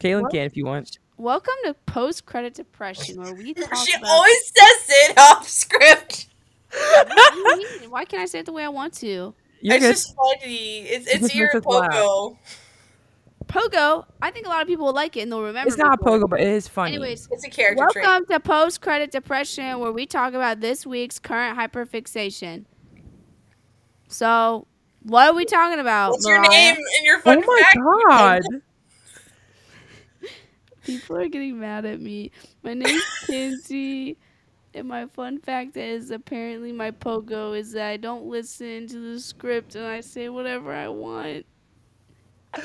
Kaylin What? can if you want. Welcome to Post Credit Depression, where we talk She about. always says it off script. What do you mean? Why can't I say it the way I want to? You're it's good. just funny. It's it's just your makes us pogo. Pogo. I think a lot of people will like it and they'll remember. It's not me for it. pogo, but it is funny. Anyways, It's a character trait. welcome to Post Credit Depression, where we talk about this week's current hyperfixation. So, what are we talking about? What's your name and your fun? oh my fact? god. People are getting mad at me. My name's Kinsey, and my fun fact is apparently my pogo is that I don't listen to the script and I say whatever I want.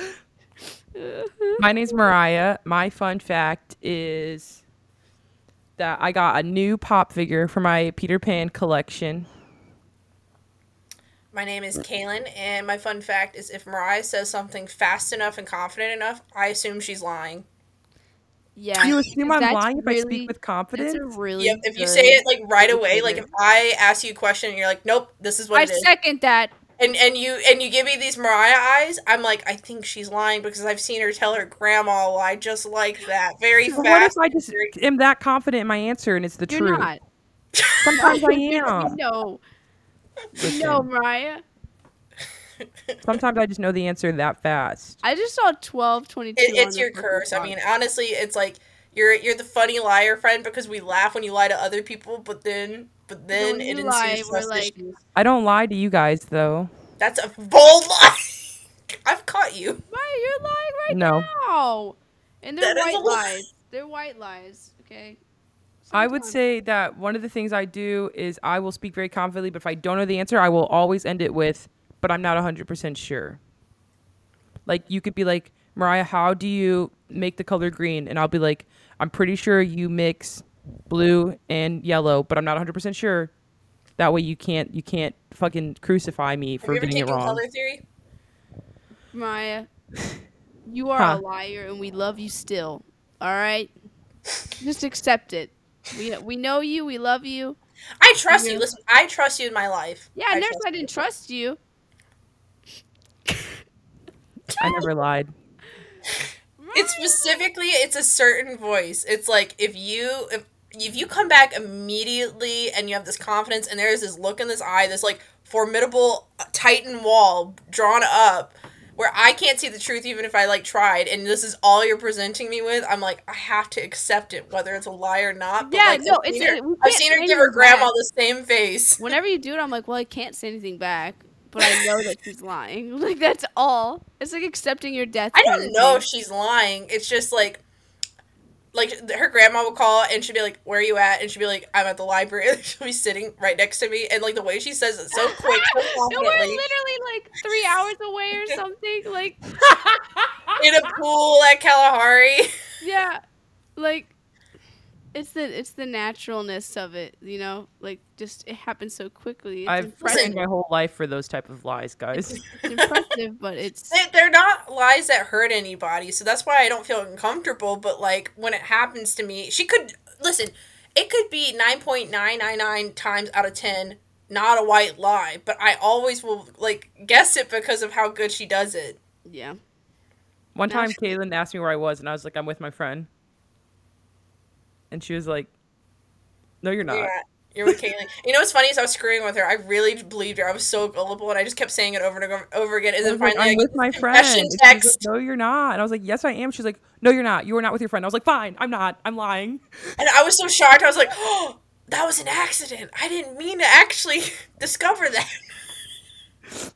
My name's Mariah. My fun fact is that I got a new pop figure for my Peter Pan collection. My name is Kaylin, and my fun fact is if Mariah says something fast enough and confident enough, I assume she's lying. Yeah. You assume I'm that's lying if I really- speak with That's confidence? a really. Yep. If you say it like right away, like if I ask you a question and you're like, "Nope, this is what I it is," second that. and and you and you give me these Mariah eyes, I'm like, I think she's lying because I've seen her tell her grandma oh, a lie just like that, very fast what if. I just am that confident in my answer and it's the You're truth? not. Sometimes I am. no. Listen, No, Mariah. Sometimes I just know the answer that fast. I just saw 12, 22. It, it's your fucking curse. I mean, honestly, it's like you're you're the funny liar friend because we laugh when you lie to other people, but then but then when it you lie, ensues trust like- issues. I don't lie to you guys though. That's a bold lie. I've caught you. Mariah, you're lying right No. now. And they're That is white lies. They're white lies. Okay. I would say that one of the things I do is I will speak very confidently, but if I don't know the answer, I will always end it with, but I'm not 100% sure. Like, you could be like, Mariah, how do you make the color green? And I'll be like, I'm pretty sure you mix blue and yellow, but I'm not 100% sure. That way you can't you can't fucking crucify me Have for you ever getting it taken wrong. color theory? Mariah, you are Huh. a liar, and we love you still. All right, just accept it. We we know you. We love you. I trust you. Listen, I trust you in my life. Yeah, I, never said I didn't trust you. I never lied. It's specifically it's a certain voice. It's like if you if if you come back immediately and you have this confidence and there's this look in this eye, this like formidable uh, titan wall drawn up where I can't see the truth even if I like tried and this is all you're presenting me with, I'm like I have to accept it whether it's a lie or not. But, Yeah, like, no, I've it's seen her, I've seen her give her grandma back. the same face. Whenever you do it, I'm like, well, I can't say anything back, but I know that she's lying. Like that's all. It's like accepting your death. I don't know if she's lying. It's just like, like her grandma would call and she'd be like, "Where are you at?" And she'd be like, "I'm at the library." And she'll be sitting right next to me, and like the way she says it so quick, so no, we're literally like three hours away or something. Like, in a pool at Kalahari. yeah, like it's the it's the naturalness of it. You know, like just it happens so quickly. It's I've impressive. trained my whole life for those type of lies, guys. It's impressive, but it's They- They're not lies that hurt anybody, so that's why I don't feel uncomfortable. But like when it happens to me, she could listen. It could be nine point nine nine nine times out of ten not a white lie, but I always will like guess it because of how good she does it. yeah. One time, That's- Caitlin asked me where I was, and I was like, "I'm with my friend," and she was like, "No, you're not." You're. You're with Caitlin. You know what's funny is I was screwing with her. I really believed her. I was so gullible, and I just kept saying it over and over, over again. And then like, finally, I'm with my friend. confession And she was like, text, no, you're not. And I was like, yes, I am. She's like, no, you're not. You are not with your friend. I was like, fine, I'm not. I'm lying. and I was so shocked. I was like, "Oh, that was an accident. I didn't mean to actually discover that."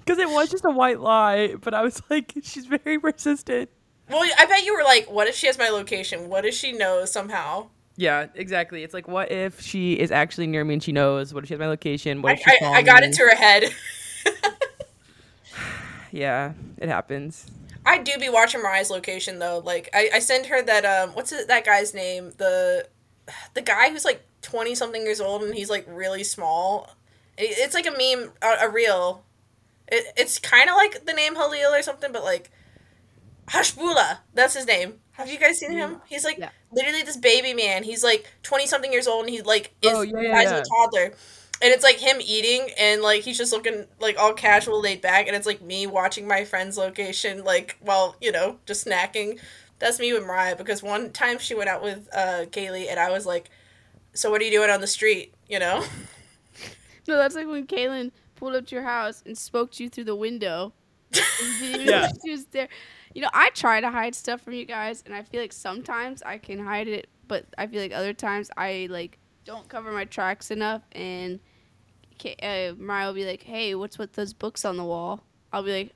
Because it was just a white lie. But I was like, she's very persistent. Well, I bet you were like, "What if she has my location? What if she knows somehow?" Yeah, exactly. It's like, what if she is actually near me and she knows? What if she has my location? What I, if she I, I got me? into her head. Yeah, it happens. I do be watching Mariah's location though. Like I, I send her that um what's it, that guy's name? The the guy who's like twenty something years old and he's like really small. It, it's like a meme, a, a reel. It, it's kind of like the name Halil or something, but like Hasbulla. That's his name. Have you guys seen him? He's like Yeah. literally this baby man. He's like twenty something years old and he like is Oh, yeah, yeah, yeah. a toddler. And it's like him eating and like he's just looking like all casual laid back and it's like me watching my friend's location like while, you know, just snacking. That's me with Mariah because one time she went out with uh, Kaylee and I was like, "So what are you doing on the street?" You know. No, that's like when Kaylin pulled up to your house and spoke to you through the window. And didn't even Yeah. she was there. You know, I try to hide stuff from you guys, and I feel like sometimes I can hide it, but I feel like other times I like don't cover my tracks enough. And uh, Mariah will be like, "Hey, what's with those books on the wall?" I'll be like,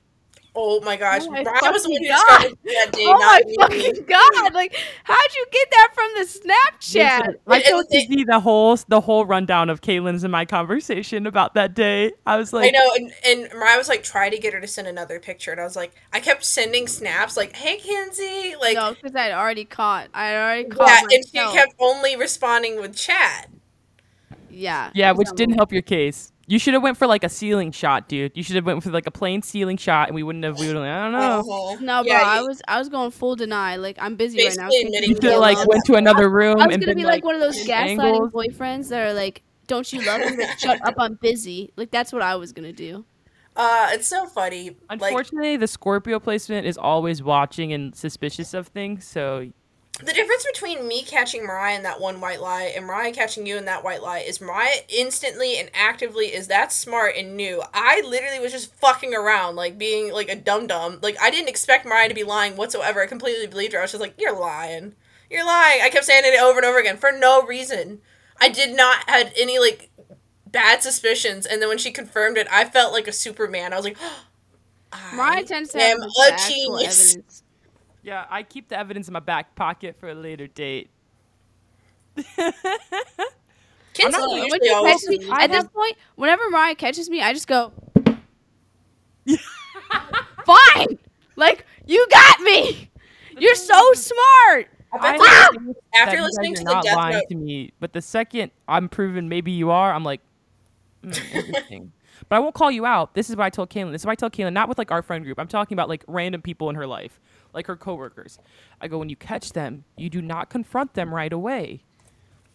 Oh my gosh, Oh my Mariah was the one who started that day. "Oh my me. fucking god! Like, how'd you get that from the Snapchat?" Listen, I And told the- Kizzy the whole the whole rundown of Kaylin's and my conversation about that day. I was like, I know, and, and Mariah was like, try to get her to send another picture, and I was like, I kept sending snaps like, "Hey, Kinsey," like, no, because I'd already caught. I had already caught yeah, and she kept only responding with chat. yeah, Yeah, which didn't help your case. You should have went for like a ceiling shot, dude. You should have went for like a plain ceiling shot, and we wouldn't have. We would. have. I don't know. Uh-huh. No, bro, Yeah, I was I was going full deny. Like I'm busy right now. Basically Can admitting You leave should have like went to another room I was and gonna been be like, one of those gaslighting angles. boyfriends that are like, "Don't you love me? Like, shut up, I'm busy." Like that's what I was gonna do. Uh, it's so funny. Like, Unfortunately, the Scorpio placement is always watching and suspicious of things. So the difference between me catching Mariah in that one white lie and Mariah catching you in that white lie is Mariah instantly and actively is that smart and new. I literally was just fucking around, like being like a dum dum. Like I didn't expect Mariah to be lying whatsoever. I completely believed her. I was just like, "You're lying, you're lying." I kept saying it over and over again for no reason. I did not had any like bad suspicions, and then when she confirmed it, I felt like a Superman. I was like, I Mariah tends to am have a genius. evidence. Yeah, I keep the evidence in my back pocket for a later date. Kids not- usually When you catch me, at this point, whenever Mariah catches me, I just go, "Fine, like you got me. You're so smart." I I bet after that you listening guys to are the not Death lying Note, to me, but the second I'm proven maybe you are, I'm like, mm, interesting. but I won't call you out. This is what I told Kaylin. This is what I tell Kaylin, not with like our friend group. I'm talking about like random people in her life, like her coworkers. I go, when you catch them, you do not confront them right away.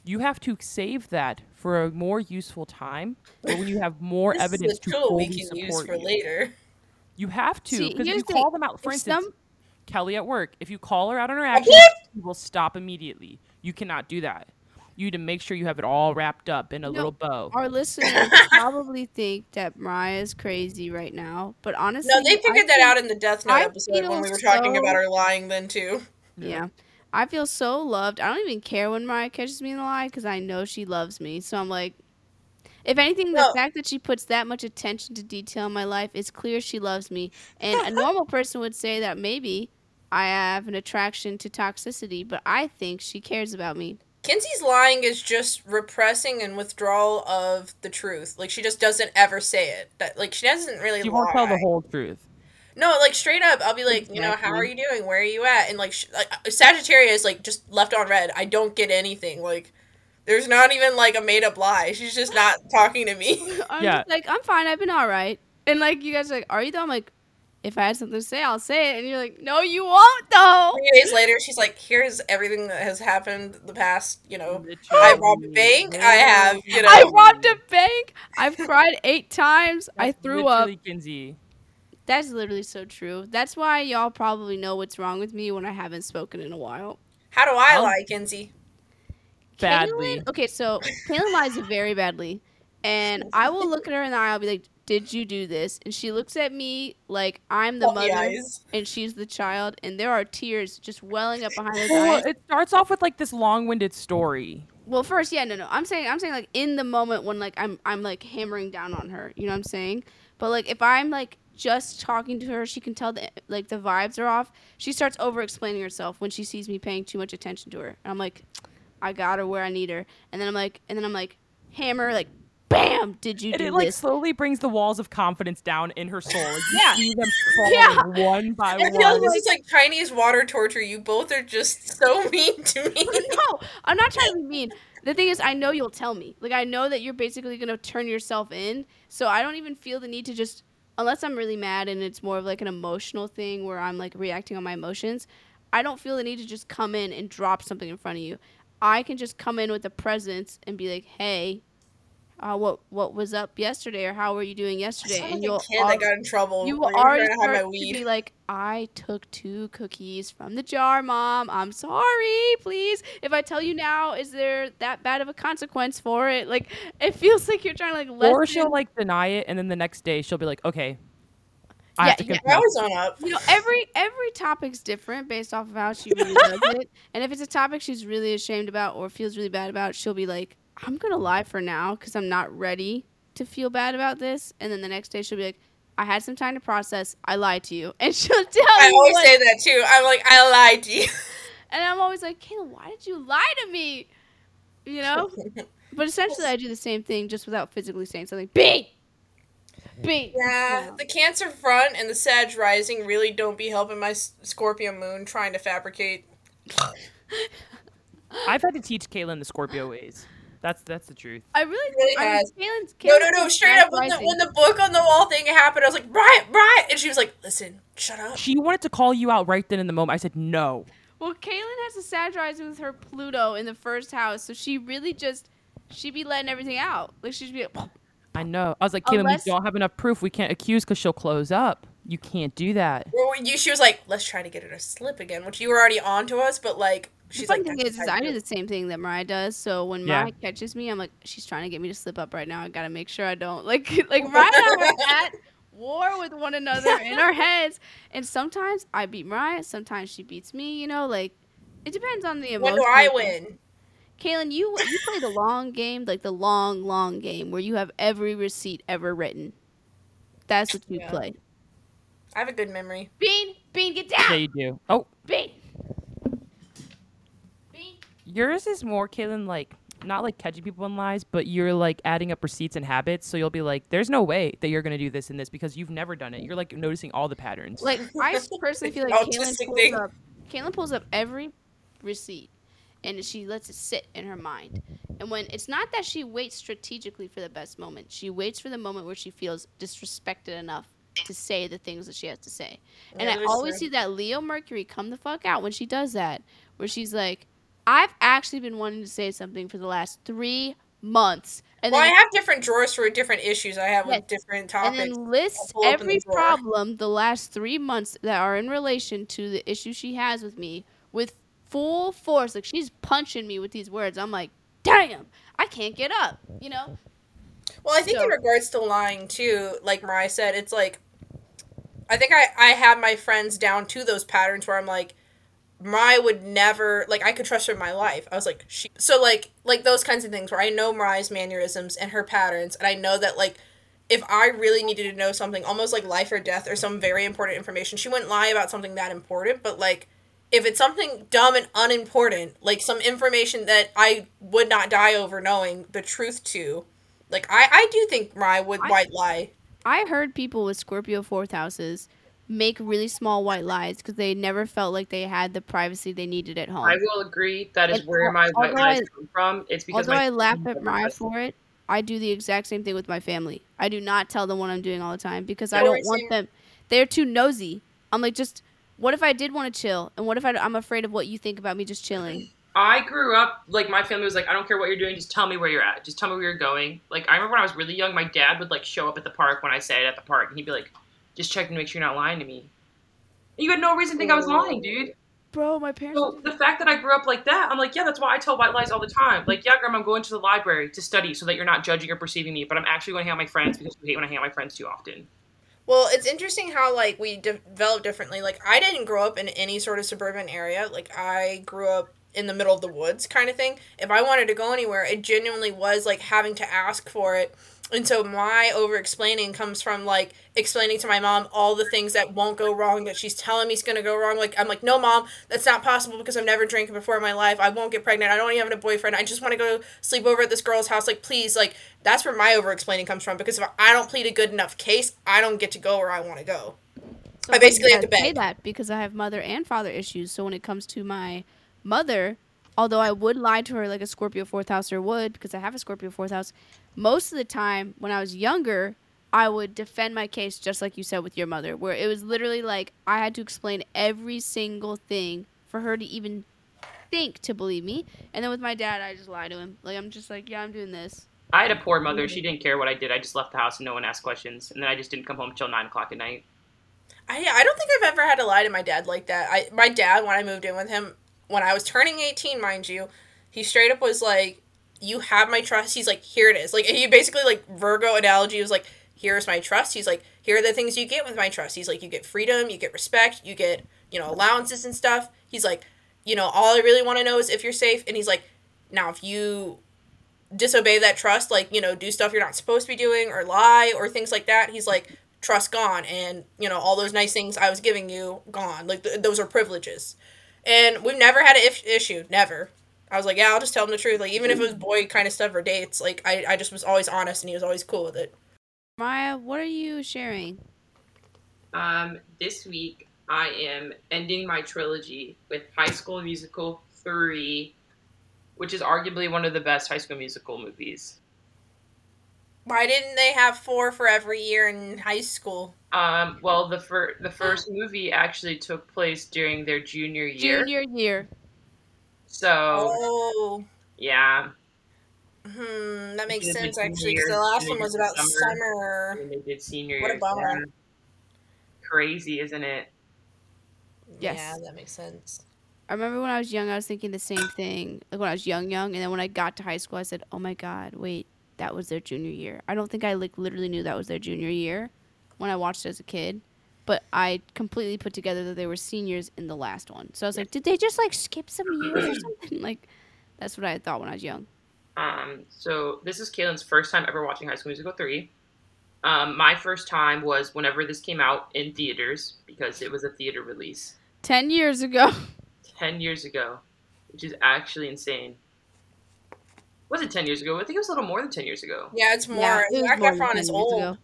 You have to save that for a more useful time, or when you have more this evidence is a to tool fully we can use for you. later. You have to because if you the call them out. For instance, some- Kelly at work, if you call her out on her actions, can't. she will stop immediately. You cannot do that. You to make sure you have it all wrapped up in a No, little bow. Our listeners probably think that Mariah's crazy right now, but honestly, No, they I figured that think- out in the Death Note I episode when we were talking about her lying then too. Yeah. I feel so loved. I don't even care when Mariah catches me in the lie because I know she loves me. So I'm like, if anything, the No. fact that she puts that much attention to detail in my life is clear she loves me. And a normal person would say that maybe I have an attraction to toxicity, but I think she cares about me. Kinsey's lying is just repressing and withdrawal of the truth. Like she just doesn't ever say it. That like she doesn't really. You won't tell the whole truth. No, like straight up, I'll be like, you know, how are you doing? Where are you at? And like, sh- like uh, Sagittarius, like just left on red. I don't get anything. Like, there's not even like a made up lie. She's just not talking to me. I'm Yeah. just like, I'm fine. I've been all right. And like, you guys are like, are you though? I'm like, if I had something to say, I'll say it. And you're like, no, you won't though. Three days later, she's like, here's everything that has happened the past, you know. I robbed a bank. I have, you know. I robbed a bank. I've cried eight times. I threw up. literally Kinsey. That's literally so true. That's why y'all probably know what's wrong with me when I haven't spoken in a while. How do I I'll- lie, Kinsey? Badly. Kaylin, okay, so Kaylin lies very badly. And I will look at her in the eye. I'll be like, "Did you do this?" And she looks at me like I'm the Faulty mother eyes. and she's the child. And there are tears just welling up behind those eyes. Well, eyes. it starts off with like this long-winded story. Well, first, yeah, no, no. I'm saying, I'm saying, like in the moment when like I'm, I'm like hammering down on her. You know what I'm saying? But like if I'm like just talking to her, she can tell that like the vibes are off. She starts over explaining herself when she sees me paying too much attention to her. And I'm like, I got her where I need her. And then I'm like, and then I'm like, hammer, like, bam, did you And do it like this? slowly brings the walls of confidence down in her soul. Like, you Yeah. see them Yeah. one by I feel like one. this is like Chinese water torture. You both are just so mean to me. no, I'm not trying to be mean. The thing is, I know you'll tell me. Like, I know that you're basically gonna turn yourself in. So I don't even feel the need to just, unless I'm really mad and it's more of like an emotional thing where I'm like reacting on my emotions. I don't feel the need to just come in and drop something in front of you. I can just come in with a presence and be like, "Hey, uh, what what was up yesterday or how were you doing yesterday and like you'll a kid al- that got in trouble. you will already trying to have my start to be like i took two cookies from the jar mom i'm sorry please if i tell you now is there that bad of a consequence for it like it feels like you're trying to like Or she'll like deny it, and then the next day she'll be like, "Okay, I Yeah, have to yeah. confess." I was on up. you know every every topic's different based off of how she really does it and if it's a topic she's really ashamed about or feels really bad about she'll be like i'm gonna lie for now because i'm not ready to feel bad about this and then the next day she'll be like i had some time to process i lied to you and she'll tell me. I you always what- say that too. I'm like, I lied to you. and i'm always like kayla why did you lie to me you know but essentially i do the same thing just without physically saying something b b Yeah, the Cancer front and the Sag rising really don't be helping my Scorpio moon trying to fabricate. I've had to teach Kaylin the Scorpio ways. That's that's the truth. i really, really I has. Kaylin's, No, no, no, straight up. When the, when the book on the wall thing happened, I was like, right, right. And she was like, listen, shut up. She wanted to call you out right then in the moment. I said no. Well, Kaylin has a Sag rising with her Pluto in the first house, so she really just she be letting everything out. Like she'd be like, I know. I was like, Kaylin, Unless- we don't have enough proof. We can't accuse because she'll close up. You can't do that. Or you, she was like, let's try to get her to slip again, which you were already on to us, but like, she's the funny like, thing "That's is, how is you I do do the same thing that Mariah does. So when Yeah. Mariah catches me, I'm like, she's trying to get me to slip up right now. I gotta make sure I don't. Like, like Mariah and I are at war with one another in our heads, and sometimes I beat Mariah, sometimes she beats me. You know, like it depends on the emotion. When emotion. do I win? Kaylin, you you play the long game, like the long, long game, where you have every receipt ever written. That's what you Yeah. play. I have a good memory. Bean, Bean, get down. Yeah, you do. Oh, Bean. Bean. yours is more, Kaylin, like not like catching people in lies, but you're like adding up receipts and habits. So you'll be like, "There's no way that you're gonna do this and this because you've never done it." You're like noticing all the patterns. Like I personally feel like Kaylin pulls thing. up. Kaylin pulls up every receipt, and she lets it sit in her mind. And when it's not that she waits strategically for the best moment, she waits for the moment where she feels disrespected enough to say the things that she has to say. And Yeah, I always true. see that Leo Mercury come the fuck out when she does that, where she's like, "I've actually been wanting to say something for the last three months," and well, then I have different drawers for different issues I have Yes. with different and topics. then lists pull open the every problem the last three months that are in relation to the issue she has with me with full force. Like she's punching me with these words. I'm like, damn, I can't get up. You know? Well, I think in regards to lying too, like Mariah said, it's like I think I I have my friends down to those patterns where I'm like Mariah would never like I could trust her in my life. I was like she so like like those kinds of things where I know Mariah's mannerisms and her patterns and I know that like if I really needed to know something almost like life or death or some very important information, she wouldn't lie about something that important, but like if it's something dumb and unimportant, like some information that I would not die over knowing the truth to, like I, I do think Mariah would I- white lie. I heard people with Scorpio fourth houses make really small white lies because they never felt like they had the privacy they needed at home. I will agree that is And where my white lies I- come from. It's because Although I laugh at Mariah for it, I do the exact same thing with my family. I do not tell them what I'm doing all the time because I don't want them. They're too nosy. I'm like, just what if I did want to chill, and what if I, I'm afraid of what you think about me just chilling? I grew up like my family was like, I don't care what you're doing, just tell me where you're at. Just tell me where you're going. Like I remember when I was really young, my dad would like show up at the park when I say it at the park, and he'd be like, just checking to make sure you're not lying to me. You had no reason to think I was lying, dude. Bro, my parents. So the fact that I grew up like that, I'm like, yeah, that's why I tell white lies all the time. Like, yeah, grandma, I'm going to the library to study so that you're not judging or perceiving me, but I'm actually going to hang out with my friends because you hate when I hang out with my friends too often. Well, it's interesting how like we de- develop differently. Like I didn't grow up in any sort of suburban area. Like I grew up in the middle of the woods kind of thing. If I wanted to go anywhere, it genuinely was like having to ask for it. And so my over explaining comes from like explaining to my mom all the things that won't go wrong that she's telling me is going to go wrong. Like I'm like, "No, mom, that's not possible because I've never drank before in my life. I won't get pregnant. I don't even have a boyfriend. I just want to go sleep over at this girl's house. Like, please, like that's where my over explaining comes from because if I don't plead a good enough case, I don't get to go where I want to go. So I basically have to say beg. that because I have mother and father issues. So when it comes to my mother, although I would lie to her like a Scorpio fourth houser would, because I have a Scorpio fourth house, most of the time when I was younger, I would defend my case just like you said with your mother, where it was literally like I had to explain every single thing for her to even think to believe me. And then with my dad, I just lie to him. Like I'm just like, yeah, I'm doing this. I had a poor mother. She didn't care what I did. I just left the house and no one asked questions. And then I just didn't come home till nine o'clock at night. I I don't think I've ever had to lie to my dad like that. I my dad when I moved in with him when I was turning 18, mind you, he straight up was like, "You have my trust." He's like, "Here it is." Like he basically like Virgo analogy was like, "Here's my trust." He's like, "Here are the things you get with my trust." He's like, "You get freedom, you get respect, you get, you know, allowances and stuff." He's like, "You know, all I really want to know is if you're safe." And he's like, "Now if you disobey that trust, like, you know, do stuff you're not supposed to be doing or lie or things like that." He's like, "Trust gone and, you know, all those nice things I was giving you gone. Like th- those are privileges." And we've never had an if- issue, never. I was like, yeah, I'll just tell him the truth. Like, even if it was boy kind of stuff or dates, like, I, I just was always honest and he was always cool with it. Maya, what are you sharing? Um, this week, I am ending my trilogy with High School Musical 3, which is arguably one of the best High School Musical movies. Why didn't they have four for every year in high school? Um, well, the fir- the first movie actually took place during their junior year. Junior year. So, Oh, yeah. hmm, that makes sense actually. Because the last one was about summer. summer. When they did senior What a bummer. yeah. Crazy, isn't it? Yes. Yeah, that makes sense. I remember when I was young, I was thinking the same thing. Like when I was young, young, and then when I got to high school, I said, "Oh my God, wait, that was their junior year." I don't think I like literally knew that was their junior year when I watched it as a kid, but I completely put together that they were seniors in the last one. So I was like, did they just like skip some years or something? Like, that's what I thought when I was young. Um, so this is Kaylin's first time ever watching High School Musical 3. Um, my first time was whenever this came out in theaters because it was a theater release Ten years ago. 10 years ago, which is actually insane. Was it 10 years ago? I think it was a little more than 10 years ago Yeah, it's more. Yeah, it Zac Efron is old.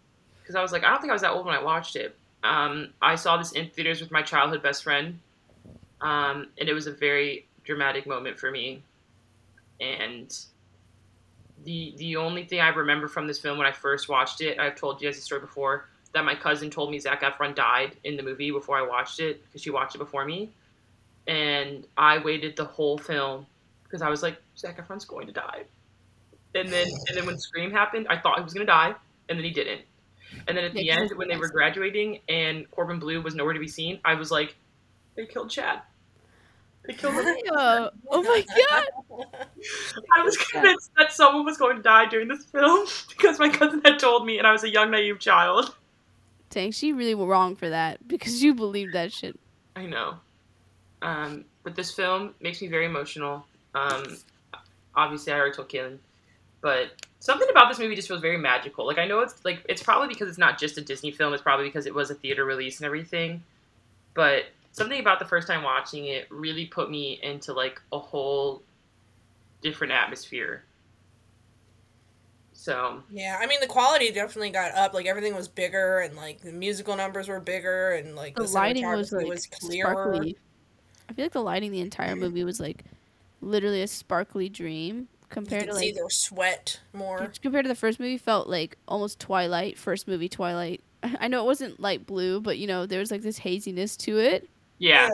because I was like, I don't think I was that old when I watched it. Um, I saw this in theaters with my childhood best friend, um, and it was a very dramatic moment for me. And the the only thing I remember from this film when I first watched it, I've told you guys the story before, that my cousin told me Zac Efron died in the movie before I watched it because she watched it before me, and I waited the whole film because I was like, Zac Efron's going to die. And then and then when Scream happened, I thought he was gonna die, and then he didn't. And then at the end, when they were graduating and Corbin Bleu was nowhere to be seen, I was like, they killed Chad. They killed him. Maya, oh my God. I was convinced that someone was going to die during this film because my cousin had told me, and I was a young, naive child. Dang, she really were wrong for that because you believed that shit. I know. Um, but this film makes me very emotional. Um, obviously, I already told Kaylin, but something about this movie just feels very magical. Like I know it's like it's probably because it's not just a Disney film. It's probably because it was a theater release and everything. But something about the first time watching it really put me into like a whole different atmosphere. So Yeah, I mean the quality definitely got up. Like everything was bigger, and like the musical numbers were bigger, and like The lighting was cinematography like clearer. sparkly. I feel like the lighting the entire movie was like literally a sparkly dream You compared could to see like their sweat more. compared to the first movie felt like almost Twilight. First movie Twilight. I know it wasn't light blue, but you know there was like this haziness to it. yeah,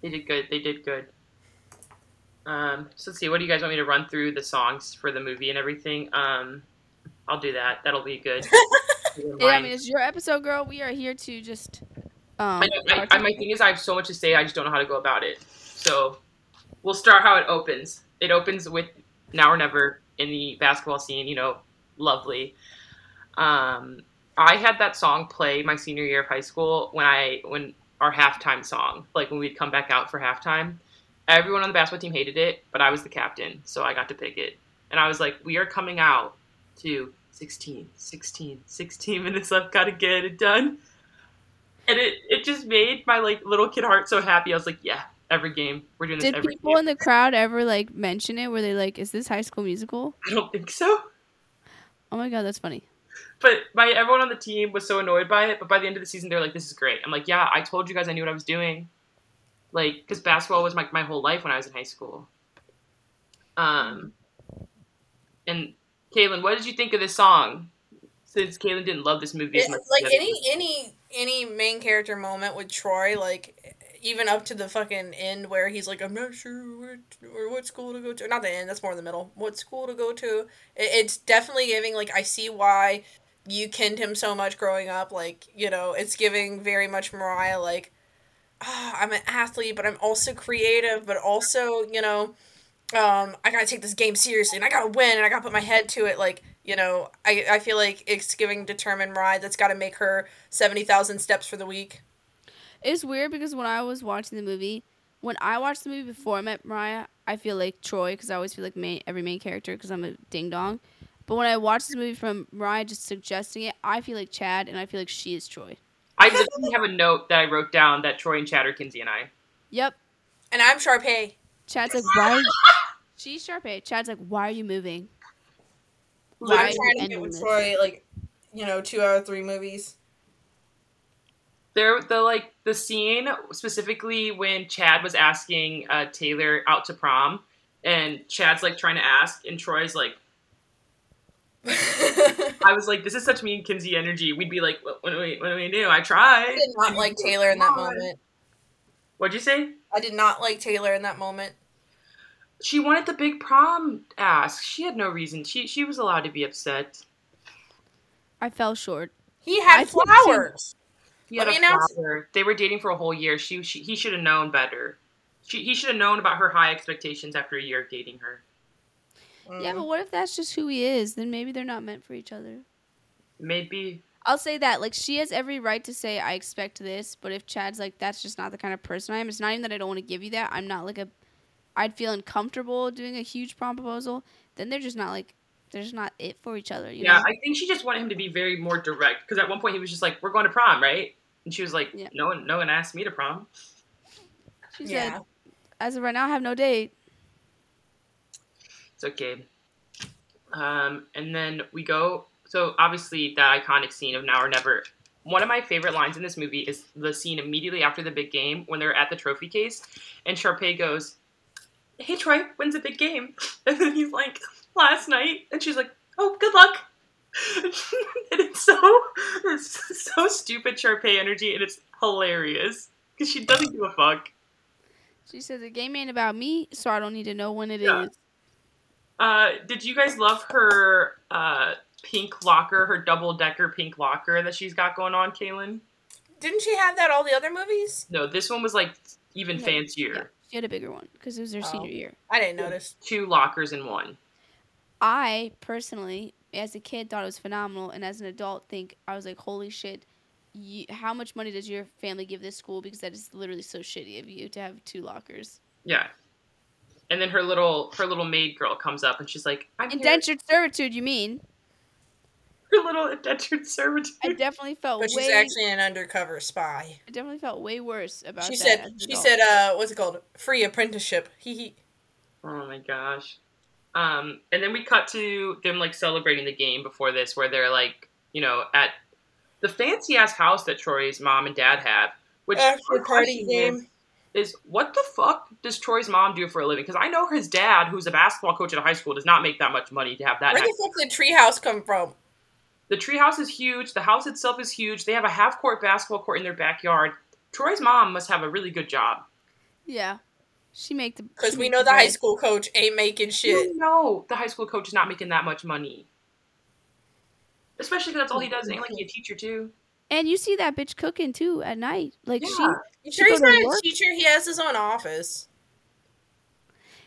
they did good. They did good. Um, so let's see. What do you guys want me to run through the songs for the movie and everything? Um, I'll do that. That'll be good. Yeah, I mean it's your episode, girl. We are here to just. Um, I, I, I, my thing is, I have so much to say. I just don't know how to go about it. So we'll start how it opens. It opens with "Now or Never" in the basketball scene. You know, lovely. Um, I had that song play my senior year of high school when I when our halftime song, like when we'd come back out for halftime. Everyone on the basketball team hated it, but I was the captain, so I got to pick it. And I was like, "We are coming out to 16, 16, 16 minutes left. Gotta get it done." and it it just made my like little kid heart so happy. I was like, yeah, every game we're doing this Did every people game. in the crowd ever like mention it? Were they like, "Is this High School Musical?" I don't think so. Oh my god, that's funny. But my everyone on the team was so annoyed by it. But by the end of the season, they're like, "This is great." I'm like, "Yeah, I told you guys I knew what I was doing." Like, because basketball was my my whole life when I was in high school. Um, and Kaylin, what did you think of this song? Since Kaylin didn't love this movie as much, like the any any any main character moment with Troy, like even up to the fucking end where he's like, I'm not sure what or what school to go to. Not the end. That's more in the middle. What school to go to? It, it's definitely giving like I see why you kenned him so much growing up. Like you know, it's giving very much Mariah like, ah, I'm an athlete, but I'm also creative, but also you know, um, I gotta take this game seriously and I gotta win and I gotta put my head to it. Like you know, I I feel like it's giving determined Mariah that's got to make her seventy thousand steps for the week. It's weird because when I was watching the movie, when I watched the movie before I met Mariah, I feel like Troy because I always feel like main, every main character because I'm a ding dong. But when I watched this movie from Mariah just suggesting it, I feel like Chad and I feel like she is Troy. I literally have a note that I wrote down that Troy and Chad are Kinsey and I. Yep. And I'm Sharpay. Chad's like, why? Are She's Sharpay. Chad's like, why are you moving? Why I'm are you trying to get with? Troy like, you know, two out of three movies. There, the like the scene specifically when Chad was asking uh, Taylor out to prom, and Chad's like trying to ask, and Troy's like, I I was like, this is such me and Kinsey energy. We'd be like, what, what do we, what do we do? I tried. I did not like Taylor in that moment. What'd you say? I did not like Taylor in that moment. She wanted the big prom ask. She had no reason. She she was allowed to be upset. I fell short. He had I think flowers. He had Let a me announce- They were dating for a whole year. She, she he should have known better. She, he should have known about her high expectations after a year of dating her. Yeah, mm. but what if that's just who he is? Then maybe they're not meant for each other. Maybe I'll say that. Like, she has every right to say, I expect this. But if Chad's like, that's just not the kind of person I am, it's not even that I don't want to give you that. I'm not like a. I'd feel uncomfortable doing a huge prom proposal. Then they're just not like. They're just not it for each other. You yeah. know? I think she just wanted him to be very more direct because at one point he was just like, "We're going to prom, right?" And she was like, Yeah. "No one, no one asked me to prom." she Yeah. said, as of right now, I have no date. It's okay. Um, and then we go. So obviously that iconic scene of Now or Never. One of my favorite lines in this movie is the scene immediately after the big game when they're at the trophy case, and Sharpay goes, "Hey Troy, when's the big game?" And then he's like, "Last night," and she's like, "Oh, good luck." And it's so it's so stupid Sharpay energy, and it's hilarious because she doesn't give a fuck. She says the game ain't about me, so I don't need to know when it is. Yeah. Uh, did you guys love her uh, pink locker, her double decker pink locker that she's got going on, Kaylin? Didn't she have that all the other movies? No, this one was like even Yeah, fancier. Yeah, she had a bigger one because it was her Oh. senior year. I didn't notice. Two lockers in one. I personally, as a kid, thought it was phenomenal, and as an adult, think I was like, holy shit. You, how much money does your family give this school? Because that is literally so shitty of you to have two lockers. Yeah. And then her little her little maid girl comes up and she's like, "I'm here." Indentured servitude, you mean? Her little indentured servitude. I definitely felt But way. she's actually an undercover spy. I definitely felt way worse about She that. said she adult. said uh what's it called? Free apprenticeship. He he Oh my gosh. Um, and then we cut to them like celebrating the game before this, where they're like, you know, at the fancy ass house that Troy's mom and dad have. Which after party game. is, is what the fuck does Troy's mom do for a living? Because I know his dad, who's a basketball coach at a high school, does not make that much money to have that. Where the fuck did treehouse come from? The treehouse is huge. The house itself is huge. They have a half court basketball court in their backyard. Troy's mom must have a really good job. Yeah. She make the. Because we know the high school coach ain't making shit. You know the high school coach is not making that much money. Especially because that's all he does. Ain't like he a teacher too. And you see that bitch cooking too at night. Like she. You sure She he's not a teacher? He has his own office.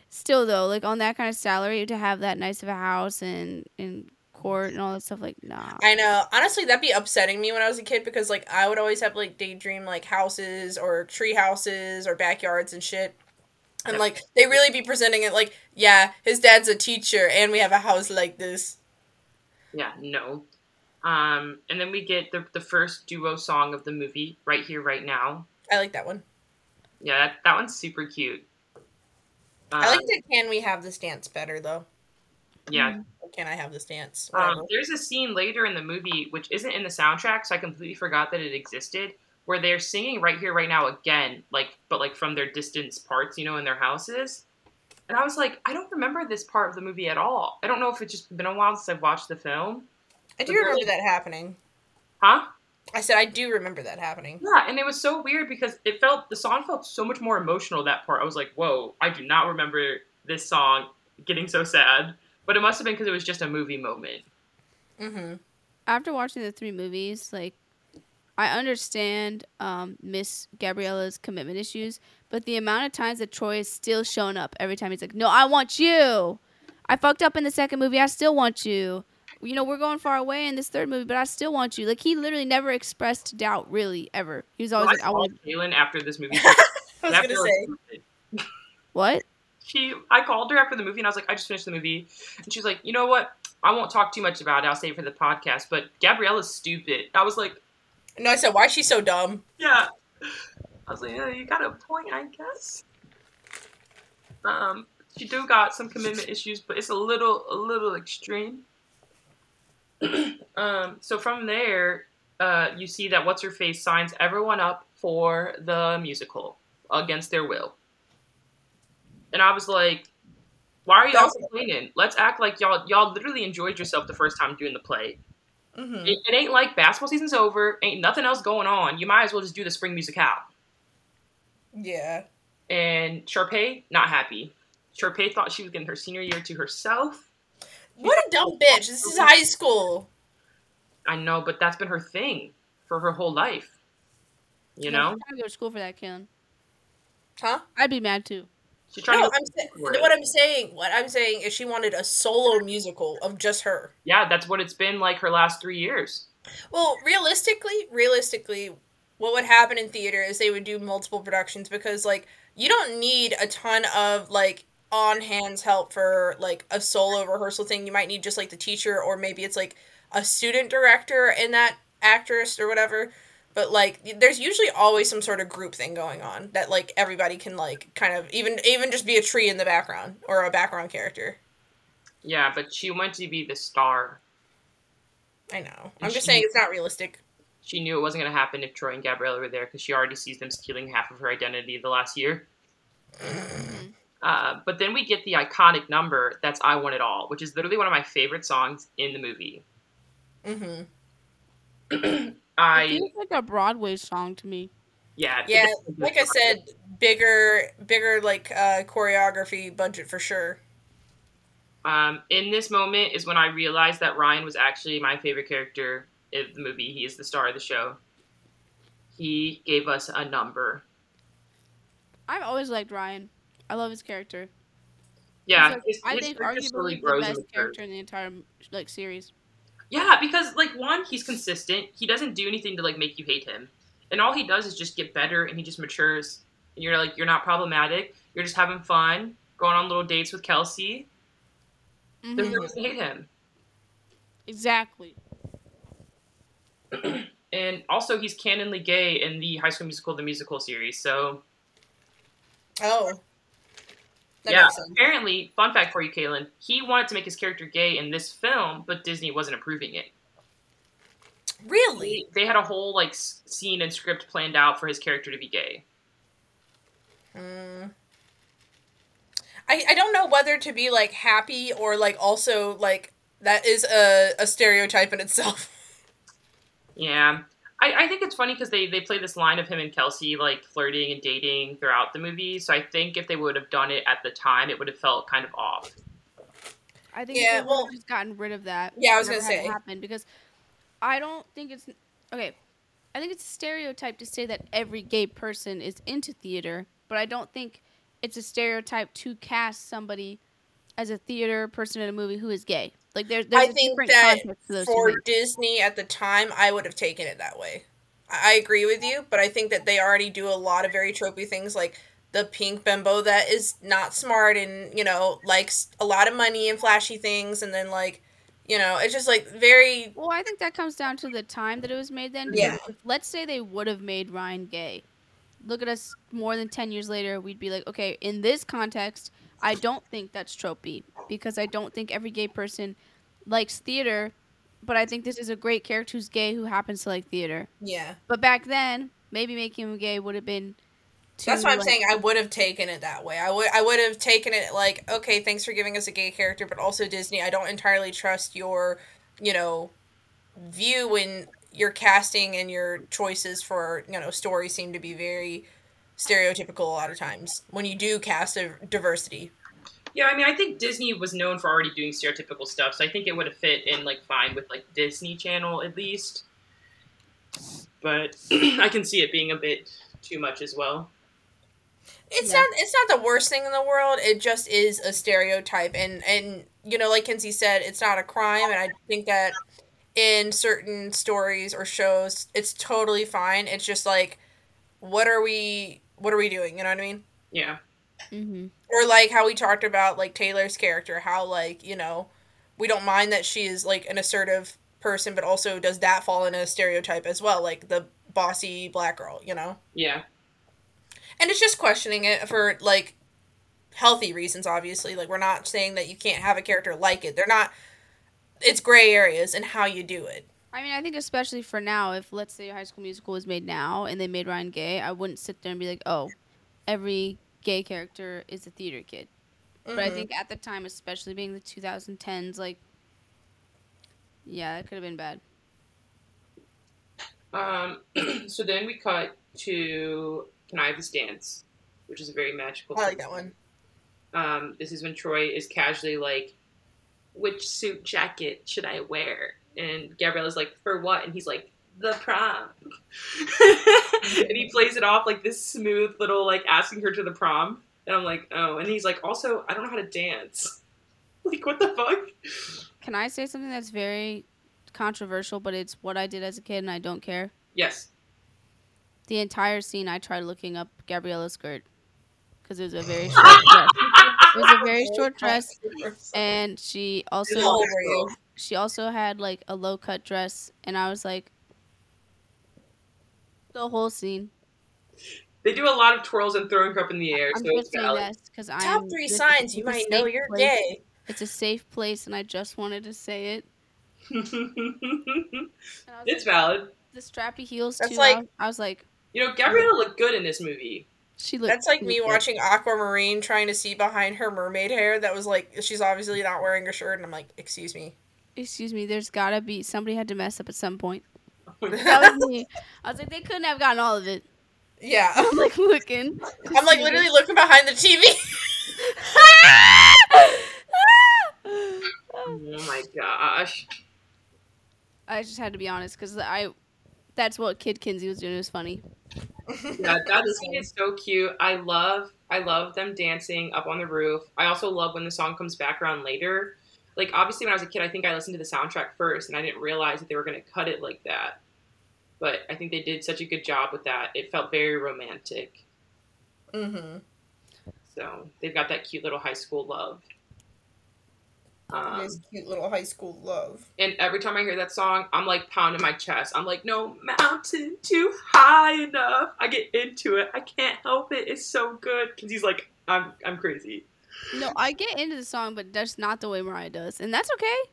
Still though, like on that kind of salary to have that nice of a house and and court and all that stuff, like nah. I know. Honestly, that'd be upsetting me when I was a kid because like I would always have like daydream like houses or tree houses or backyards and shit. And like they really be presenting it like, yeah, his dad's a teacher and we have a house like this. Yeah, no. Um, and then we get the the first duo song of the movie, right here, right now. I like that one. Yeah, that, that one's super cute. I Um, like that can we have this dance better though. Yeah, Or can I have this dance? Um, there's a scene later in the movie which isn't in the soundtrack, so I completely forgot that it existed, where they're singing right here, right now again, like but like from their distance parts, you know, in their houses. And I was like, I don't remember this part of the movie at all. I don't know if it's just been a while since I've watched the film. I do remember they're- that happening. Huh? I said I do remember that happening. Yeah, and it was so weird because it felt the song felt so much more emotional that part. I was like, whoa, I do not remember this song getting so sad. But it must have been because it was just a movie moment. Mm-hmm. After watching the three movies, like I understand um, Miss Gabriella's commitment issues, but the amount of times that Troy is still showing up every time he's like, "No, I want you. I fucked up in the second movie. I still want you. You know, we're going far away in this third movie, but I still want you." Like he literally never expressed doubt, really, ever. He was always Well, like, I "I called want Kaylin after this movie. I was gonna say. what." she I called her after the movie and I was like, I just finished the movie. And she's like, you know what? I won't talk too much about it. I'll save it for the podcast. But Gabriella's stupid. I was like, No, I said why is she so dumb? yeah. I was like, yeah, you got a point, I guess. Um, she do got some commitment issues, but it's a little a little extreme. um, so from there, uh, you see that what's her face signs everyone up for the musical against their will. And I was like, why are y'all complaining? Let's act like y'all y'all literally enjoyed yourself the first time doing the play. Mm-hmm. It, it ain't like basketball season's over, ain't nothing else going on. You might as well just do the spring musicale. Yeah. And Sharpay, not happy. Sharpay thought she was getting her senior year to herself. What a dumb bitch. This is high school. I know, but that's been her thing for her whole life. You Yeah, know? I'm trying to go to school for that, Kaylin. Huh? I'd be mad too. She's trying No, to I'm saying for it. what I'm saying. What I'm saying is she wanted a solo musical of just her. Yeah, that's what it's been like her last three years. Well, realistically, realistically, what would happen in theater is they would do multiple productions because like you don't need a ton of like on hands help for like a solo rehearsal thing. You might need just like the teacher or maybe it's like a student director and that actress or whatever. But like there's usually always some sort of group thing going on that like everybody can like kind of even even just be a tree in the background or a background character. Yeah, but she went to be the star. I know. I'm just saying it's not realistic. She knew it wasn't going to happen if Troy and Gabriella were there because she already sees them stealing half of her identity the last year. Uh, but then we get the iconic number that's I Want It All, which is literally one of my favorite songs in the movie. Mhm. It I, feels like a Broadway song to me. yeah. Yeah, gets a good like I said, bigger, bigger like uh, choreography budget for sure. Um, in this moment is when I realized that Ryan was actually my favorite character in the movie. He is the star of the show. He gave us a number. I've always liked Ryan. I love his character. Yeah, like, his- I his think character slowly arguably the best character in the entire like series. Yeah, because like one, he's consistent. He doesn't do anything to like make you hate him, and all he does is just get better, and he just matures. And you're like, you're not problematic. You're just having fun, going on little dates with Kelsey. There's no Mhm. reason to hate him. Exactly. And also, he's canonly gay in the High School Musical, the musical series. So Oh, that yeah, apparently, fun fact for you, Kaylin, he wanted to make his character gay in this film, but Disney wasn't approving it. Really? They had a whole like scene and script planned out for his character to be gay. Mm. I I don't know whether to be like happy or like also like that is a, a stereotype in itself. Yeah. I, I think it's funny because they, they play this line of him and Kelsey like flirting and dating throughout the movie. So I think if they would have done it at the time, it would have felt kind of off. I think Yeah, yeah, well- well, just gotten rid of that. Yeah, I was gonna had it say. happen because I don't think it's okay. I think it's a stereotype to say that every gay person is into theater, but I don't think it's a stereotype to cast somebody as a theater person in a movie who is gay. Like there, there's I a think that context to those two For. Disney at the time, I would have taken it that way. I, I agree with you, but I think that they already do a lot of very tropey things like the pink bimbo that is not smart and, you know, likes a lot of money and flashy things and then like, you know, it's just like very Well, I think that comes down to the time that it was made then. Yeah. let's say they would have made Ryan gay. Look at us more than 10 years later, we'd be like, okay, in this context, I don't think that's tropey because I don't think every gay person likes theater, but I think this is a great character who's gay who happens to like theater. yeah. But back then, maybe making him gay would have been too That's why I'm like- saying I would have taken it that way. I would I would have taken it like, okay, thanks for giving us a gay character, but also Disney, I don't entirely trust your, you know, view when your casting and your choices for you know stories seem to be very stereotypical a lot of times when you do cast a diversity. Yeah, I mean, I think Disney was known for already doing stereotypical stuff, so I think it would have fit in like fine with like Disney Channel at least. But I can see it being a bit too much as well. It's Yeah. not it's not the worst thing in the world. It just is a stereotype and and you know like Kinsey said it's not a crime and I think that in certain stories or shows it's totally fine. It's just like what are we what are we doing, you know what I mean? Yeah. Mm-hmm. Or like how we talked about like Taylor's character, how like, you know, we don't mind that she is like an assertive person, but also does that fall into a stereotype as well, like the bossy black girl, you know? Yeah. and it's just questioning it for like healthy reasons obviously like we're not saying that you can't have a character like it they're not it's gray areas and how you do it I mean, I think especially for now, if let's say High School Musical was made now and they made Ryan gay, I wouldn't sit there and be like, oh, every gay character is a theater kid. But I Mhm. think at the time, especially being the 2010s, like, yeah, that could have been bad. Um, so then we cut to Can I Have This Dance, which is a very magical. Thing. I like that one Um, this is when Troy is casually like, "Which suit jacket should I wear?" And Gabriella's like, "For what?" And he's like, "The prom." and he plays it off like this smooth little like asking her to the prom. And I'm like, "Oh." And he's like, "Also, I don't know how to dance." Like, what the fuck? Can I say something that's very controversial, but it's what I did as a kid and I don't care? Yes. The entire scene, I tried looking up Gabriella's skirt because it was a very short dress. It was a very short dress, and she also How old were you? she also had like a low cut dress, and I was like, the whole scene. They do a lot of twirls and throwing her up in the air, I'm so it's just saying valid. this because I top three signs you might know you're gay It's a safe place, and I just wanted to say it. And I was it's like, valid. the strappy heels That's too. like- I, was, I was like, You know, Gabriella looked good in this movie. she looked. that's like me good. watching aquamarine trying to see behind her mermaid hair that was like she's obviously not wearing a shirt and i'm like excuse me Excuse me. There's gotta be somebody had to mess up at some point. That was me. I was like, they couldn't have gotten all of it. yeah I'm like looking. i'm like literally looking behind the tv oh my gosh. I just had to be honest because I, that's what Kid Kinsey was doing. It was funny. Yeah, that scene is so cute. I love I love them dancing up on the roof. I also love when the song comes back around later. Like obviously when I was a kid I think I listened to the soundtrack first and I didn't realize that they were gonna cut it like that. But I think they did such a good job with that. It felt very romantic. mm-hmm So they've got that cute little high school love. Um, this cute little high school love and every time I hear that song, I'm like pounding my chest. I'm like, no mountain too high enough. I get into it. I can't help it. It's so good because he's like, I'm I'm crazy. No, I get into the song, but that's not the way Mariah does, and that's okay.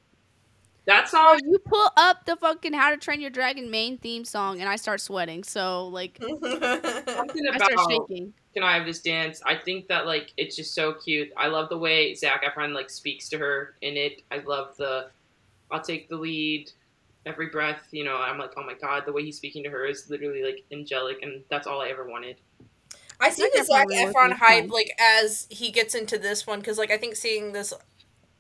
That Bro, song, you pull up the fucking How to Train Your Dragon main theme song, and I start sweating. So like, something I start shaking. Can I Have This Dance? I think that like it's just so cute. I love the way Zac Efron like speaks to her in it. I love the I'll take the lead every breath. You know, I'm like, oh my god, the way he's speaking to her is literally like angelic, and that's all I ever wanted. I see Zac the Zac Efron was Efron working hype fine. like as he gets into this one because like I think seeing this